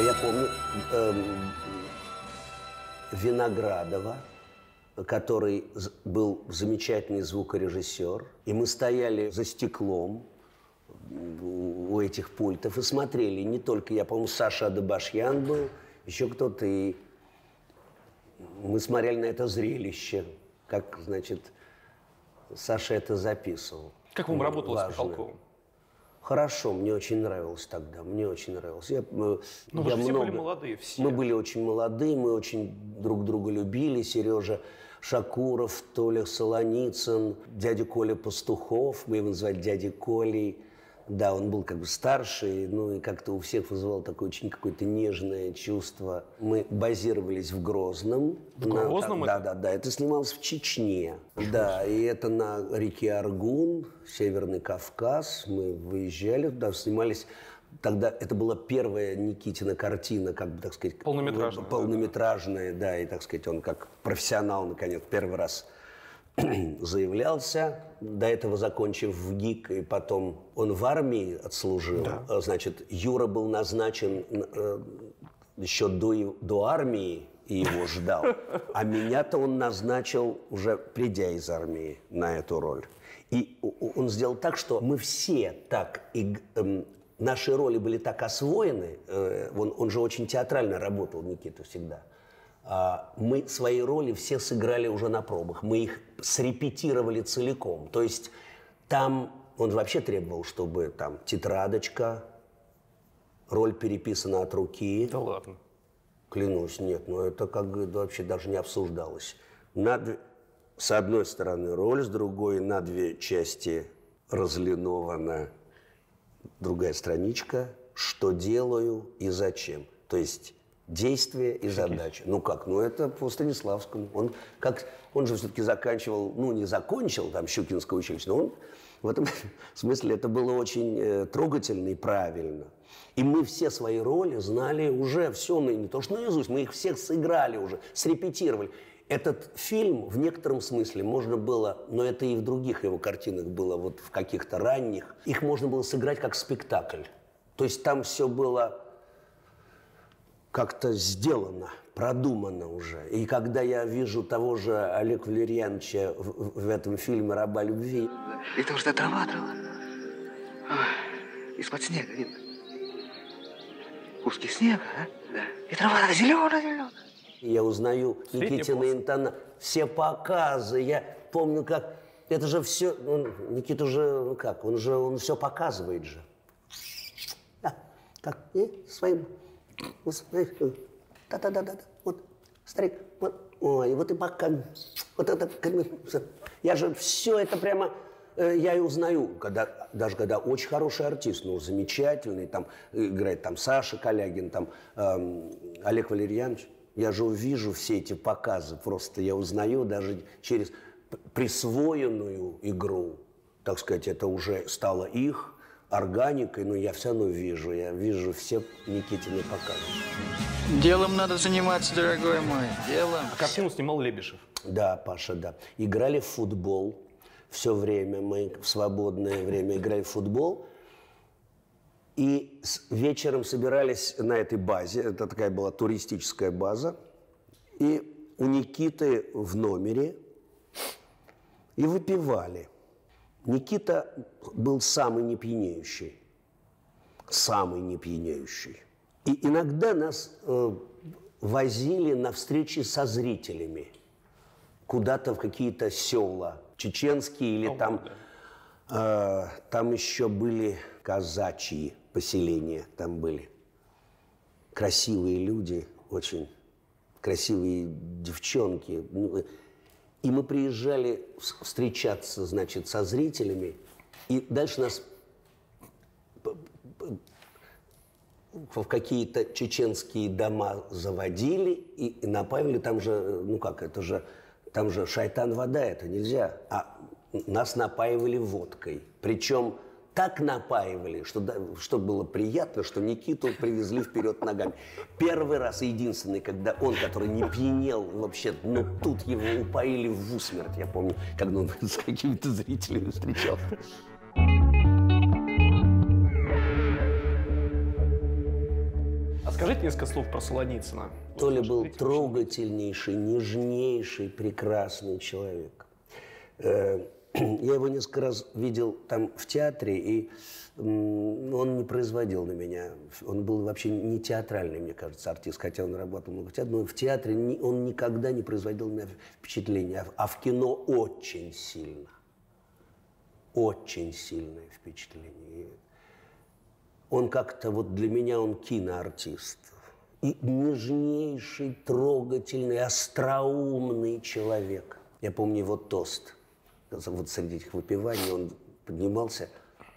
Я помню эм, Виноградова, который был замечательный звукорежиссер, и мы стояли за стеклом у этих пультов и смотрели. Не только я, по-моему, Саша Адабашьян был, еще кто-то. И мы смотрели на это зрелище, как, значит, Саша это записывал. Как вам работалось с. Михалковым? Хорошо, мне очень нравилось тогда, мне очень нравилось. Я, э, Ну, вы я же все были молодые, все. Мы были очень молодые, мы очень друг друга любили. Сережа Шакуров, Толя Солоницын, дядя Коля Пастухов, мы его называли дядей Колей. Да, он был как бы старше, ну и как-то у всех вызывал такое очень какое-то нежное чувство. Мы базировались в Грозном. В Грозном Да, это? да, да, это снималось в Чечне. Да, и это на реке Аргун, Северный Кавказ. Мы выезжали туда, снимались. Тогда это была первая Никитина картина, как бы, так сказать... Полнометражная, да, Полнометражная, да, и, так сказать, он как профессионал, наконец, первый раз <clears throat> заявлялся, до этого закончив в ГИК, и потом он в армии отслужил. Э, Значит, Юра был назначен э, еще до, и- до армии и его ждал. А меня-то он назначил уже придя из армии на эту роль. И он сделал так, что мы все так, иг- эм, наши роли были так освоены, э, он, он же очень театрально работал, Никита, всегда. А, мы свои роли все сыграли уже на пробах. Мы их срепетировали целиком. То есть там он вообще требовал, чтобы там тетрадочка, роль переписана от руки. Да ладно. Клянусь, нет, но это как бы вообще даже не обсуждалось. На две- с одной стороны роль, с другой на две части разлинована другая страничка, что делаю и зачем. То есть действие и задача. Ну как? Ну это по Станиславскому. Он, как, он же все-таки заканчивал, ну не закончил там Щукинское училище, но он В этом <laughs> смысле это было очень э, трогательно и правильно. И мы все свои роли знали уже все, ну, не то что наизусть, мы их всех сыграли уже, срепетировали. Этот фильм в некотором смысле можно было, но это и в других его картинах было, вот в каких-то ранних, их можно было сыграть как спектакль. То есть там все было как-то сделано, продумано уже. И когда я вижу того же Олега Валерьяновича в, в этом фильме «Раба любви», И то, что трава, трава. Из-под снега видно. Куски снега, а? Да. И трава такая зеленая, зеленая. я узнаю Никитина Интона, все показы, я помню, как... Это же все... Он, Никита же, ну как, он же, он все показывает же. Да, как, и своим... вот, знаешь, Да-да-да-да, вот, старик, вот, ой, вот и пока, вот это, я же все это прямо, э, я и узнаю, когда, даже когда очень хороший артист, ну, замечательный, там, играет там Саша Калягин, там, эм, Олег Валерьянович, я же увижу все эти показы, просто я узнаю даже через присвоенную игру, так сказать, это уже стало их органикой, но я все равно вижу, я вижу все Никитины показы. Делом надо заниматься, дорогой мой. Делом. А картину снимал Лебешев. Да, Паша, да. Играли в футбол все время, мы в свободное время играли в футбол. И с- вечером собирались на этой базе, это такая была туристическая база, и у Никиты в номере и выпивали. Никита был самый непьянеющий, самый непьянеющий. И иногда нас э, возили на встречи со зрителями. Куда-то в какие-то села. Чеченские или там, э, там еще были казачьи поселения, там были. Красивые люди, очень красивые девчонки. И мы приезжали встречаться, значит, со зрителями, и дальше нас в какие-то чеченские дома заводили и, и напаивали, там же, ну как, это же, там же шайтан вода, это нельзя. А нас напаивали водкой. Причем так напаивали, что, да- что было приятно, что Никиту привезли вперед ногами. Первый раз и единственный, когда он, который не пьянел вообще, но тут его упоили в усмерть, я помню, когда он <laughs> с какими-то зрителями встречался. А скажите несколько слов про Солоницына. Толя был трогательнейший, нежнейший, прекрасный человек. <clears throat> Я его несколько раз видел там в театре, и он не производил на меня. Он был вообще не театральный, мне кажется, артист, хотя он работал много в театре, но в театре он никогда не производил на меня впечатления, а в кино очень сильно. Очень сильное впечатление. Он как-то, вот для меня он киноартист. И нежнейший, трогательный, остроумный человек. Я помню его тост. Вот среди этих выпиваний он поднимался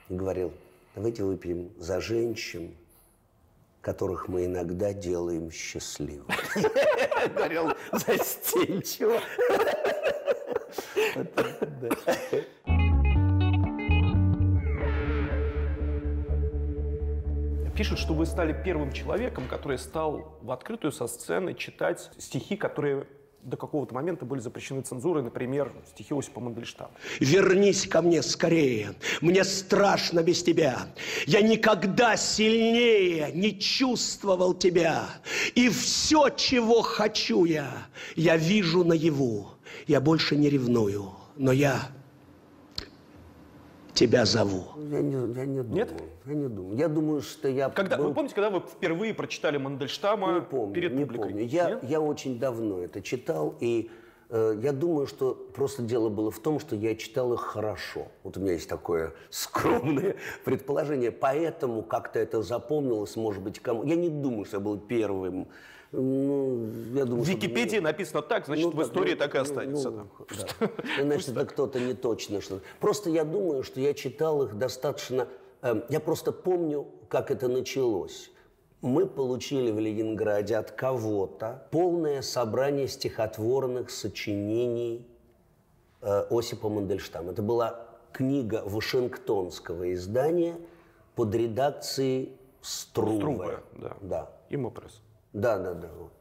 и говорил, давайте выпьем за женщин, которых мы иногда делаем счастливыми. <laughs> Говорил застенчиво. Пишут, что вы стали первым человеком, который стал в открытую со сцены читать стихи, которые до какого-то момента были запрещены цензурой, например, стихи Осипа Мандельштама. Вернись ко мне скорее, мне страшно без тебя. Я никогда сильнее не чувствовал тебя. И все, чего хочу я, я вижу наяву. Я больше не ревную, но я тебя зову. Я не, я не думаю. Я не думаю. Я думаю, что я... Когда, был- Вы помните, когда вы впервые прочитали Мандельштама Не помню, перед не публикой? помню. Я, Нет? я очень давно это читал, и э, я думаю, что просто дело было в том, что я читал их хорошо. Вот у меня есть такое <laughs> скромное предположение, поэтому как-то это запомнилось, может быть, кому. Я не думаю, что я был первым. Ну, я думаю, В что- Википедии написано так, значит, ну, в истории ну, так и ну, останется. ну, да. Ну, <laughs> Значит, это кто-то не точно что Просто я думаю, что я читал их достаточно... эм, я просто помню, как это началось. Мы получили в Ленинграде от кого-то полное собрание стихотворных сочинений э, Осипа Мандельштама. Это была книга Вашингтонского издания под редакцией Струве. Струве, да. да. И Мопресс. Да, да, да. Вот.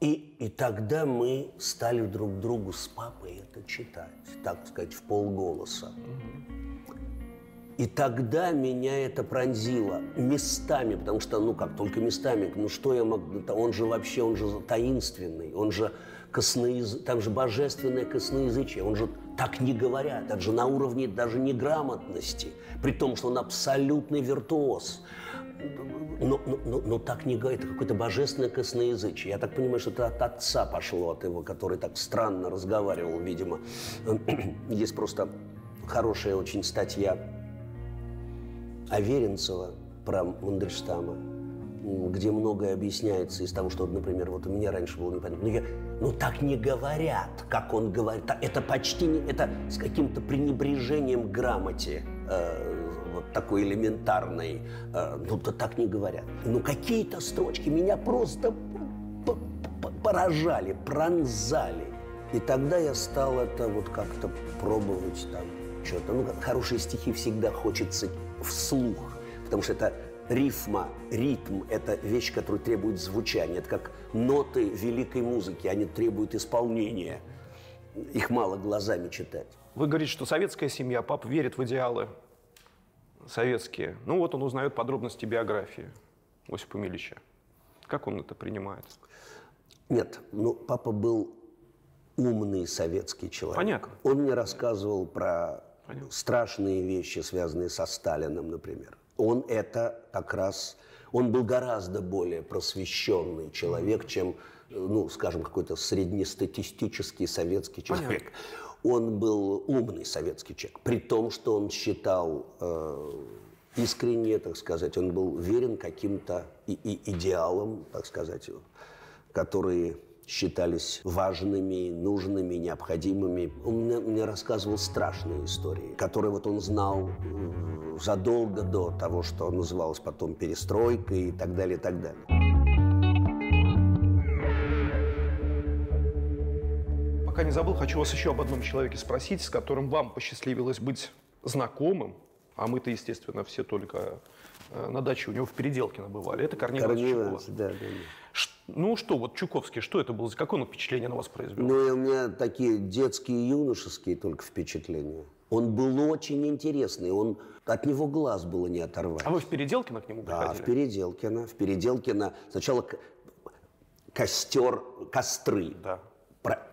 И, и тогда мы стали друг другу с папой это читать, так сказать, в полголоса. И тогда меня это пронзило местами, потому что, ну как, только местами, ну что я могу, он же вообще, он же таинственный, он же косноязык, там же божественное косноязычие, он же так не говорят, это же на уровне даже неграмотности, при том, что он абсолютный виртуоз. Но, но, но, но так не говорит, это какое-то божественное косноязычие. Я так понимаю, что это от отца пошло, от его, который так странно разговаривал, видимо. <clears throat> Есть просто хорошая очень статья Аверинцева про Мандельштама, где многое объясняется из того, что, например, вот у меня раньше было непонятно. Ну, я, ну так не говорят, как он говорит. Это почти не, это с каким-то пренебрежением грамоте. Э, такой элементарной. Э, ну, то так не говорят. Ну, какие-то строчки меня просто поражали, пронзали. И тогда я стал это вот как-то пробовать там что-то. Ну, хорошие стихи всегда хочется вслух, потому что это рифма, ритм – это вещь, которая требует звучания. Это как ноты великой музыки, они требуют исполнения. Их мало глазами читать. Вы говорите, что советская семья, пап верит в идеалы советские. Ну вот он узнает подробности биографии Осипа Милича. Как он это принимает? Нет, ну папа был умный советский человек. Понятно. Он мне рассказывал про Понятно. страшные вещи, связанные со Сталиным, например. Он это как раз, он был гораздо более просвещенный человек, чем, ну, скажем, какой-то среднестатистический советский человек. Понятно. Он был умный советский человек, при том, что он считал э, искренне, так сказать, он был верен каким-то и, и идеалам, так сказать, которые считались важными, нужными, необходимыми. Он мне, мне рассказывал страшные истории, которые вот он знал э, задолго до того, что называлось потом перестройкой и так далее, и так далее. Пока не забыл, хочу вас еще об одном человеке спросить, с которым вам посчастливилось быть знакомым, а мы-то, естественно, все только э, на даче у него в Переделкино бывали. Это Корней Корней Иванович, да, да. Ну что, вот Чуковский, что это было? Какое он впечатление на вас произвел? Ну, у меня такие детские, юношеские только впечатления. Он был очень интересный, он, от него глаз было не оторвать. А вы в Переделкино к нему приходили? Да, в Переделкино. В Переделкино сначала костер, костры. Да.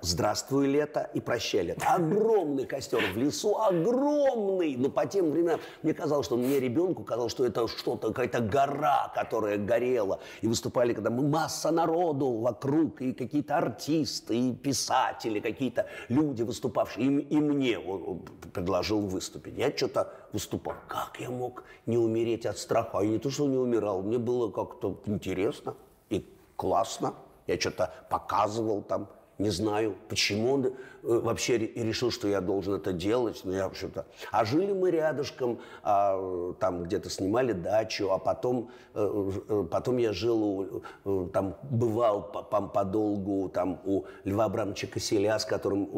Здравствуй, лето и прощай, лето. Огромный костер в лесу, огромный. Но по тем временам мне казалось, что мне ребенку казалось, что это что-то, какая-то гора, которая горела. И выступали, когда масса народу вокруг, и какие-то артисты, и писатели, какие-то люди выступавшие. И, и мне он предложил выступить. Я что-то выступал. Как я мог не умереть от страха? И не то, что не умирал, мне было как-то интересно и классно. Я что-то показывал там, не знаю, почему он э, вообще решил, что я должен это делать, но я вообще-то... А жили мы рядышком, а, там где-то снимали дачу, а потом, э, э, потом я жил, у, там бывал подолгу там у Льва Абрамовича Киселя, с которым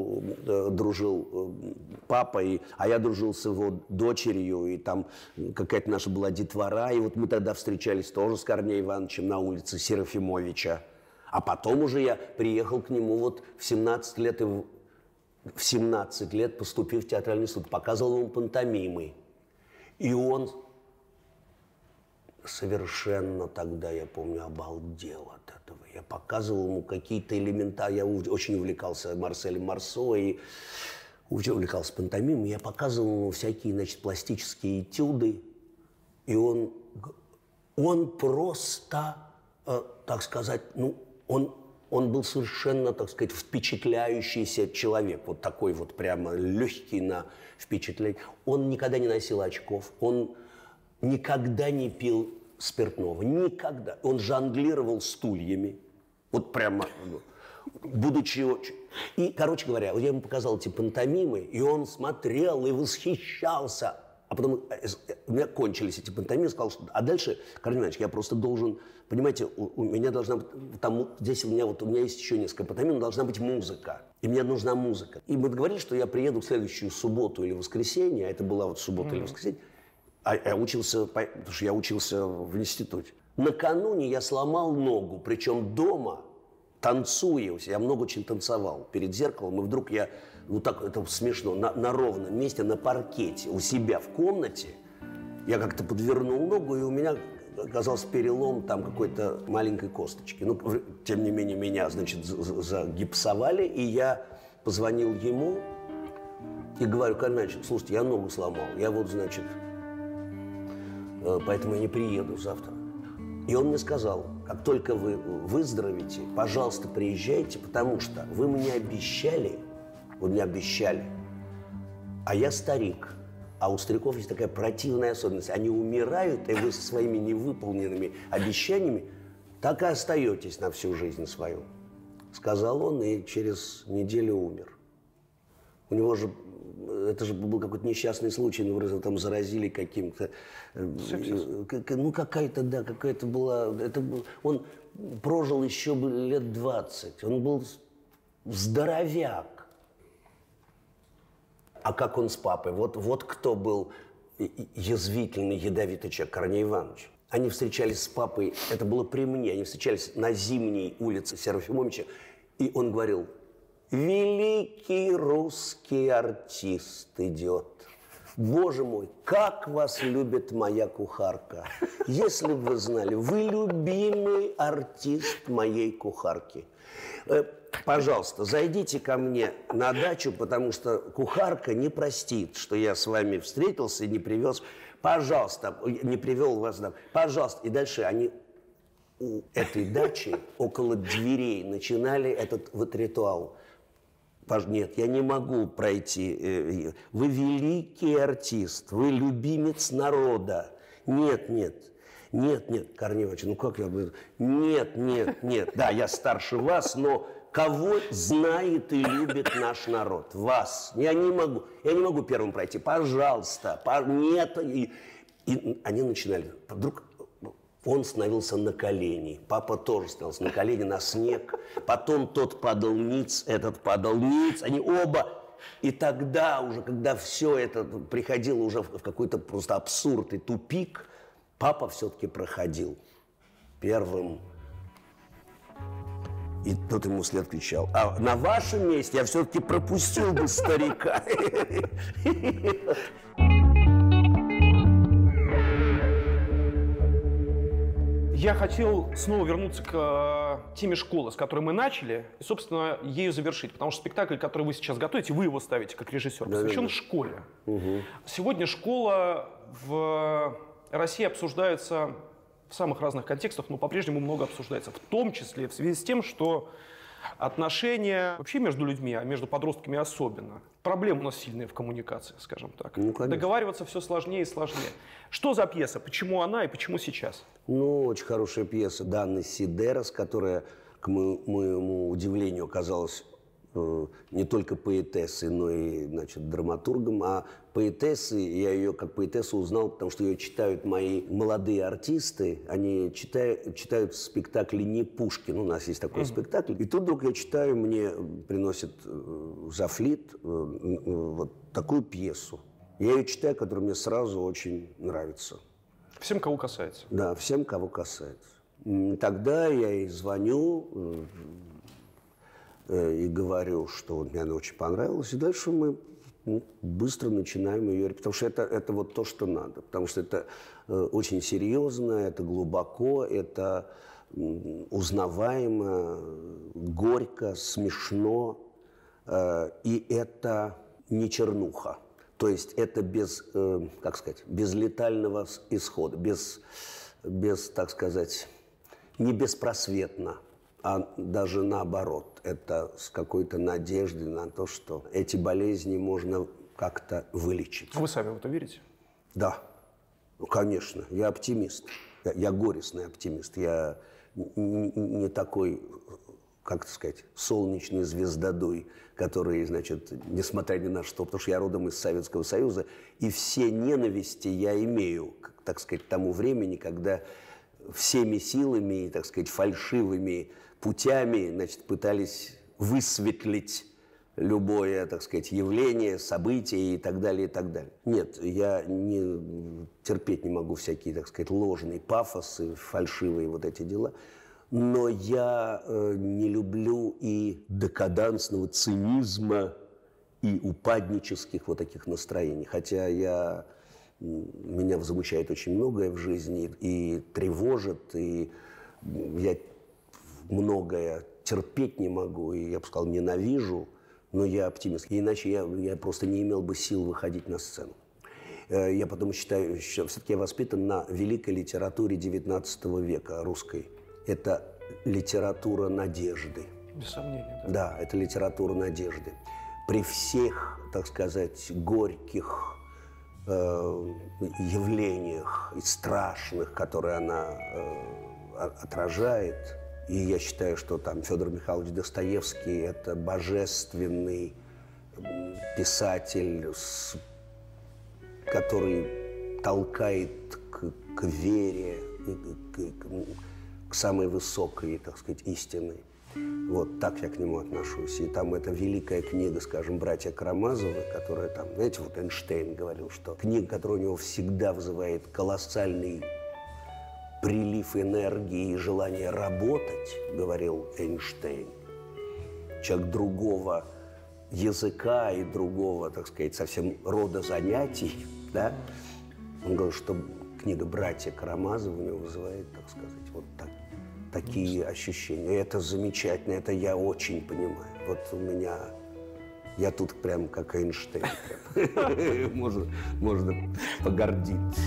дружил папа, и, а я дружил с его дочерью, и там какая-то наша была детвора, и вот мы тогда встречались тоже с Корнеем Ивановичем на улице Серафимовича. А потом уже я приехал к нему вот в 17 лет, и в 17 лет поступил в театральный суд, показывал ему пантомимы. И он совершенно тогда, я помню, обалдел от этого. Я показывал ему какие-то элемента, я очень увлекался Марселем Марсо и увлекался пантомимой. Я показывал ему всякие, значит, пластические этюды. И он, он просто, э, так сказать, ну, он, он был совершенно, так сказать, впечатляющийся человек. Вот такой вот прямо легкий на впечатление. Он никогда не носил очков. Он никогда не пил спиртного. Никогда. Он жонглировал стульями. Вот прямо, будучи очень... И, короче говоря, я ему показал эти пантомимы, и он смотрел и восхищался А потом э, э, у меня кончились эти пантомимы, сказал, что... А дальше, Карл Иванович, я просто должен... Понимаете, у, у меня должна быть... Там, здесь у меня, вот, у меня есть еще несколько пантомим, должна быть музыка. И мне нужна музыка. И мы договорились, что я приеду в следующую субботу или воскресенье, а это была вот суббота или воскресенье, а я учился, по- потому что я учился в институте. Накануне я сломал ногу, причем дома, танцуя. Я много очень танцевал перед зеркалом, и вдруг я, ну так, это смешно, на, на ровном месте, на паркете, у себя в комнате, я как-то подвернул ногу, и у меня оказался перелом там какой-то маленькой косточки. Ну, тем не менее, меня, значит, за- за- загипсовали, и я позвонил ему и говорю, Иванович, слушайте, я ногу сломал, я вот, значит, э, поэтому я не приеду завтра. И он мне сказал, как только вы выздоровеете, пожалуйста, приезжайте, потому что вы мне обещали, вы мне обещали, а я старик. А у стариков есть такая противная особенность. Они умирают, и вы со своими невыполненными обещаниями так и остаетесь на всю жизнь свою. Сказал он, и через неделю умер. У него же, это же был какой-то несчастный случай, ну, вроде там заразили каким-то, э, ну, какая-то, да, какая-то была, это был, он прожил еще лет 20, он был здоровяк. А как он с папой? Вот, вот кто был язвительный, ядовитый человек, Корней Иванович. Они встречались с папой, это было при мне, они встречались на зимней улице Серафимовича, и он говорил, великий русский артист идет. Боже мой, как вас любит моя кухарка. Если бы вы знали, вы любимый артист моей кухарки. Пожалуйста, зайдите ко мне на дачу, потому что кухарка не простит, что я с вами встретился и не привез. Пожалуйста, не привел вас. Да. Пожалуйста. И дальше они у этой дачи около дверей начинали этот вот ритуал. Нет, я не могу пройти. э, Вы великий артист, вы любимец народа. Нет, нет, нет, нет, Корней Иванович, ну как я бы... Нет, нет, нет. Да, я старше вас, но кого знает и любит наш народ? Вас. Я не могу, я не могу первым пройти. Пожалуйста, по- нет. И, и они начинали. Вдруг он становился на колени. Папа тоже становился на колени, на снег. Потом тот падал ниц, этот падал ниц. Они оба. И тогда уже, когда все это приходило уже в какой-то просто абсурд и тупик, папа все-таки проходил первым. И тот ему след кричал, а на вашем месте я все-таки пропустил бы старика. Я хотел снова вернуться к э, теме школы, с которой мы начали, и, собственно, ею завершить. Потому что спектакль, который вы сейчас готовите, вы его ставите как режиссер, посвящен Да-да-да. школе. Мгм. Сегодня школа в России обсуждается в самых разных контекстах, но по-прежнему много обсуждается, в том числе в связи с тем, что отношения вообще между людьми, а между подростками особенно, проблемы у нас сильные в коммуникации, скажем так. Договариваться все сложнее и сложнее. Что за пьеса? Почему она и почему сейчас? Ну, очень хорошая пьеса Даны Сидерос, которая, к мо- моему удивлению, оказалась не только поэтессой, но и, значит, драматургом. А поэтессы, я ее как поэтессу узнал, потому что ее читают мои молодые артисты. Они читают, читают спектакли не Пушкин. У нас есть такой спектакль. И тут вдруг я читаю, мне приносит э, Зафлит э, э, вот такую пьесу. Я ее читаю, которая мне сразу очень нравится. Всем, кого касается. Да, всем, кого касается. Тогда я ей звоню э, э, и говорю, что мне она очень понравилась. И дальше мы ну, быстро начинаем ее, потому что это, это вот то, что надо. Потому что это э, очень серьезно, это глубоко, это узнаваемо, горько, смешно. э, И это не чернуха. То есть это без, э, как сказать, без летального исхода, без, без, так сказать, не беспросветно, а даже наоборот. Это с какой-то надеждой на то, что эти болезни можно как-то вылечить. Вы сами в это верите? Да, ну, конечно, я оптимист. Я, я горестный оптимист. Я не такой, как это сказать, солнечный звездодуй, который, значит, несмотря ни на что, потому что я родом из Советского Союза, и все ненависти я имею, так сказать, к тому времени, когда всеми силами, так сказать, фальшивыми путями, значит, пытались высветлить любое, так сказать, явление, событие и так далее, и так далее. Нет, я не, терпеть не могу всякие, так сказать, ложные пафосы, фальшивые вот эти дела. Но я э, не люблю и декадансного цинизма, и упаднических вот таких настроений. Хотя я, меня возмущает очень многое в жизни и тревожит, и я многое терпеть не могу, и я бы сказал, ненавижу, но я оптимист. Иначе я, я просто не имел бы сил выходить на сцену. Э, я потом считаю, что все-таки я воспитан на великой литературе XIX века русской. Это литература надежды. Без сомнения, да. Да, это литература надежды. При всех, так сказать, горьких э, явлениях и страшных, которые она э, отражает, и я считаю, что там Федор Михайлович Достоевский – это божественный писатель, который толкает к, к вере, к, к, самой высокой, так сказать, истины. Вот так я к нему отношусь. И там эта великая книга, скажем, «Братья Карамазовы», которая там, знаете, вот Эйнштейн говорил, что книга, которая у него всегда вызывает колоссальный прилив энергии и желание работать, говорил Эйнштейн, человек другого языка и другого, так сказать, совсем рода занятий, да, он говорил, что книга «Братья Карамазовы» у него вызывает, так сказать, вот так, такие ощущения. И это замечательно, это я очень понимаю. Вот у меня я тут прям как Эйнштейн. <laughs> <laughs> Можно, можно погордиться.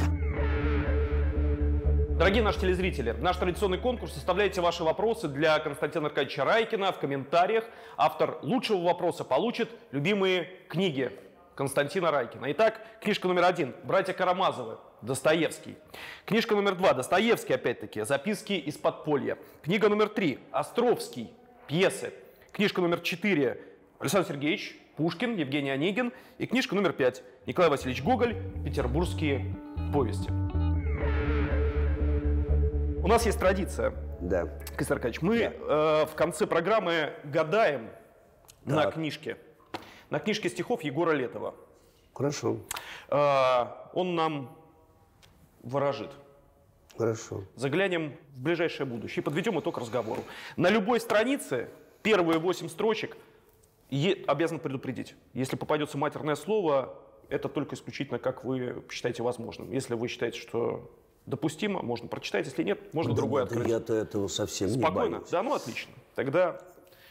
Дорогие наши телезрители, наш традиционный конкурс. Составляйте ваши вопросы для Константина Аркадьевича Райкина в комментариях. Автор лучшего вопроса получит любимые книги Константина Райкина. Итак, книжка номер один «Братья Карамазовы», Достоевский. Книжка номер два Достоевский, опять-таки, «Записки из подполья». Книга номер три Островский, пьесы. Книжка номер четыре Александр Сергеевич, Пушкин, Евгений Онегин. И книжка номер пять Николай Васильевич Гоголь, «Петербургские повести». У нас есть традиция. Да. Константин Аркадьевич, мы да. э, в конце программы гадаем так. на книжке. На книжке стихов Егора Летова. Хорошо. Э, он нам выражит. Хорошо. Заглянем в ближайшее будущее и подведем итог разговору. На любой странице первые восемь строчек е- обязан предупредить. Если попадется матерное слово, это только исключительно как вы считаете возможным. Если вы считаете, что допустимо, можно прочитать, если нет, можно да, другой открыть. Я-то этого совсем Спокойно. не боюсь. Да, ну отлично. Тогда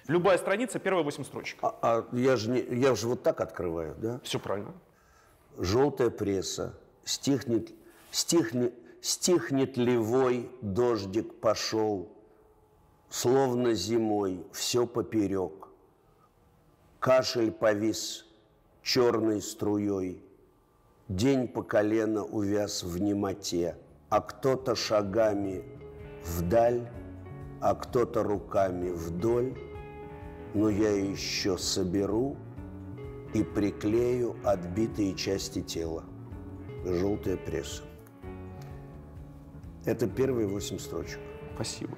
любая страница, первые восемь строчек. А, а я же не, я же вот так открываю, да? Все правильно. Желтая пресса, стихнет, стихнет, стихнет ли вой, дождик пошел, словно зимой, все поперек. Кашель повис черной струей, день по колено увяз в немоте – а кто-то шагами вдаль, а кто-то руками вдоль, но я еще соберу и приклею отбитые части тела. Желтая пресса. Это первые восемь строчек. Спасибо.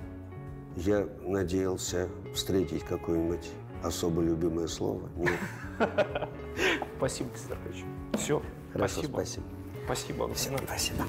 Я надеялся встретить какое-нибудь особо любимое слово. Нет. <laughs> Спасибо, Константин Все. Хорошо, спасибо. Спасибо. Спасибо. Спасибо.